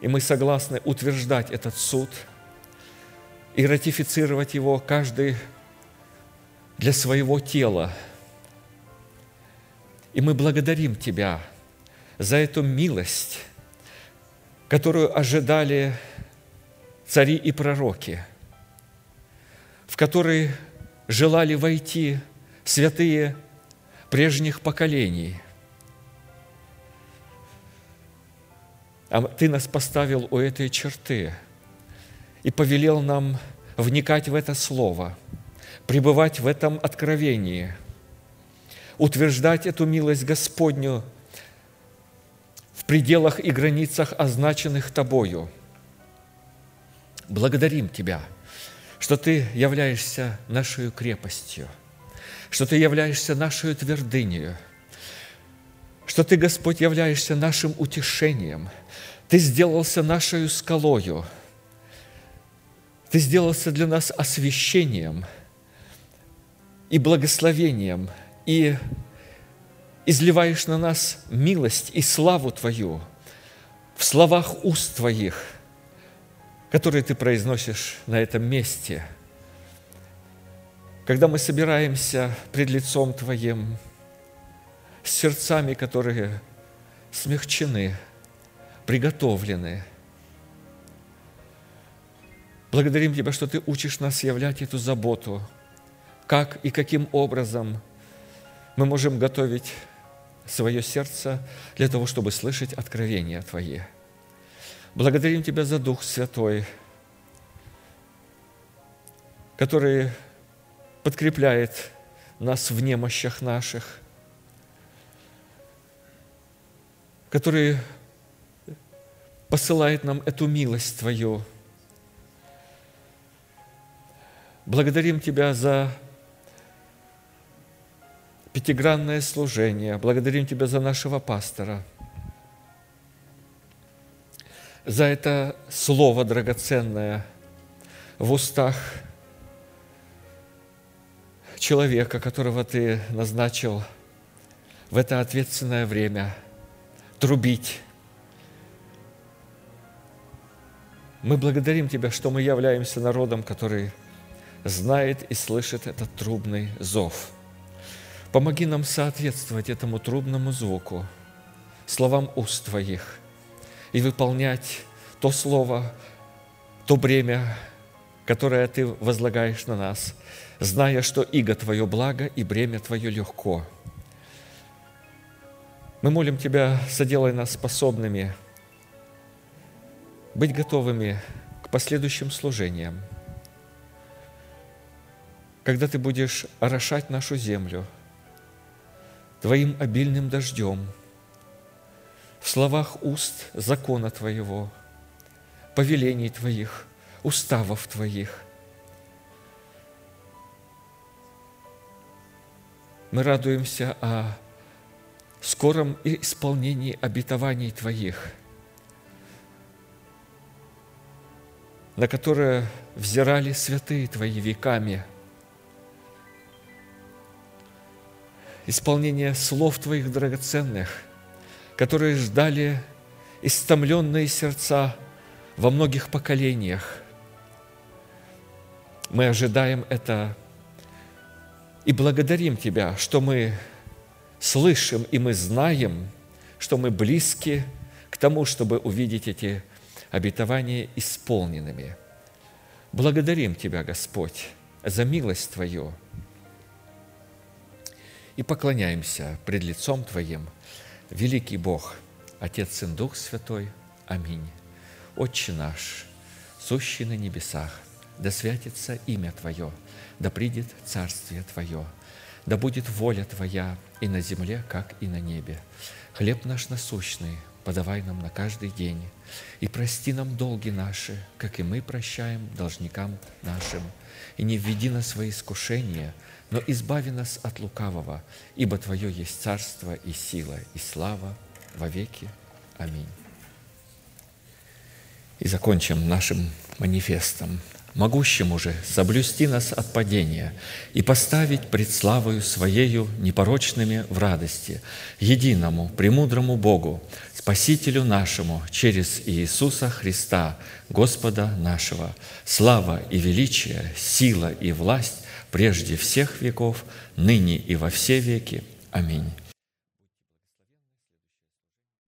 B: И мы согласны утверждать этот суд и ратифицировать его каждый для своего тела. И мы благодарим Тебя – за эту милость, которую ожидали цари и пророки, в который желали войти святые прежних поколений. А Ты нас поставил у этой черты и повелел нам вникать в это Слово, пребывать в этом откровении, утверждать эту милость Господню – пределах и границах, означенных Тобою. Благодарим Тебя, что Ты являешься нашей крепостью, что Ты являешься нашей твердынью, что Ты, Господь, являешься нашим утешением, Ты сделался нашей скалою, Ты сделался для нас освящением и благословением, и изливаешь на нас милость и славу Твою в словах уст Твоих, которые Ты произносишь на этом месте. Когда мы собираемся пред лицом Твоим с сердцами, которые смягчены, приготовлены, Благодарим Тебя, что Ты учишь нас являть эту заботу, как и каким образом мы можем готовить свое сердце для того, чтобы слышать откровения Твои. Благодарим Тебя за Дух Святой, который подкрепляет нас в немощах наших, который посылает нам эту милость Твою. Благодарим Тебя за пятигранное служение. Благодарим Тебя за нашего пастора, за это слово драгоценное в устах человека, которого Ты назначил в это ответственное время трубить. Мы благодарим Тебя, что мы являемся народом, который знает и слышит этот трубный зов – Помоги нам соответствовать этому трубному звуку, словам уст Твоих, и выполнять то слово, то бремя, которое Ты возлагаешь на нас, зная, что иго Твое благо и бремя Твое легко. Мы молим Тебя, соделай нас способными быть готовыми к последующим служениям, когда Ты будешь орошать нашу землю – Твоим обильным дождем, в словах уст закона Твоего, повелений Твоих, уставов Твоих. Мы радуемся о скором исполнении обетований Твоих, на которое взирали святые Твои веками – исполнение слов Твоих драгоценных, которые ждали истомленные сердца во многих поколениях. Мы ожидаем это и благодарим Тебя, что мы слышим и мы знаем, что мы близки к тому, чтобы увидеть эти обетования исполненными. Благодарим Тебя, Господь, за милость Твою и поклоняемся пред лицом Твоим, великий Бог, Отец, Сын, Дух Святой. Аминь. Отче наш, сущий на небесах, да святится имя Твое, да придет Царствие Твое, да будет воля Твоя и на земле, как и на небе. Хлеб наш насущный подавай нам на каждый день, и прости нам долги наши, как и мы прощаем должникам нашим. И не введи нас в свои искушения, но избави нас от лукавого, ибо Твое есть царство и сила и слава во веки. Аминь. И закончим нашим манифестом могущему же соблюсти нас от падения и поставить пред славою Своею непорочными в радости, единому, премудрому Богу, Спасителю нашему, через Иисуса Христа, Господа нашего, слава и величие, сила и власть прежде всех веков, ныне и во все веки. Аминь.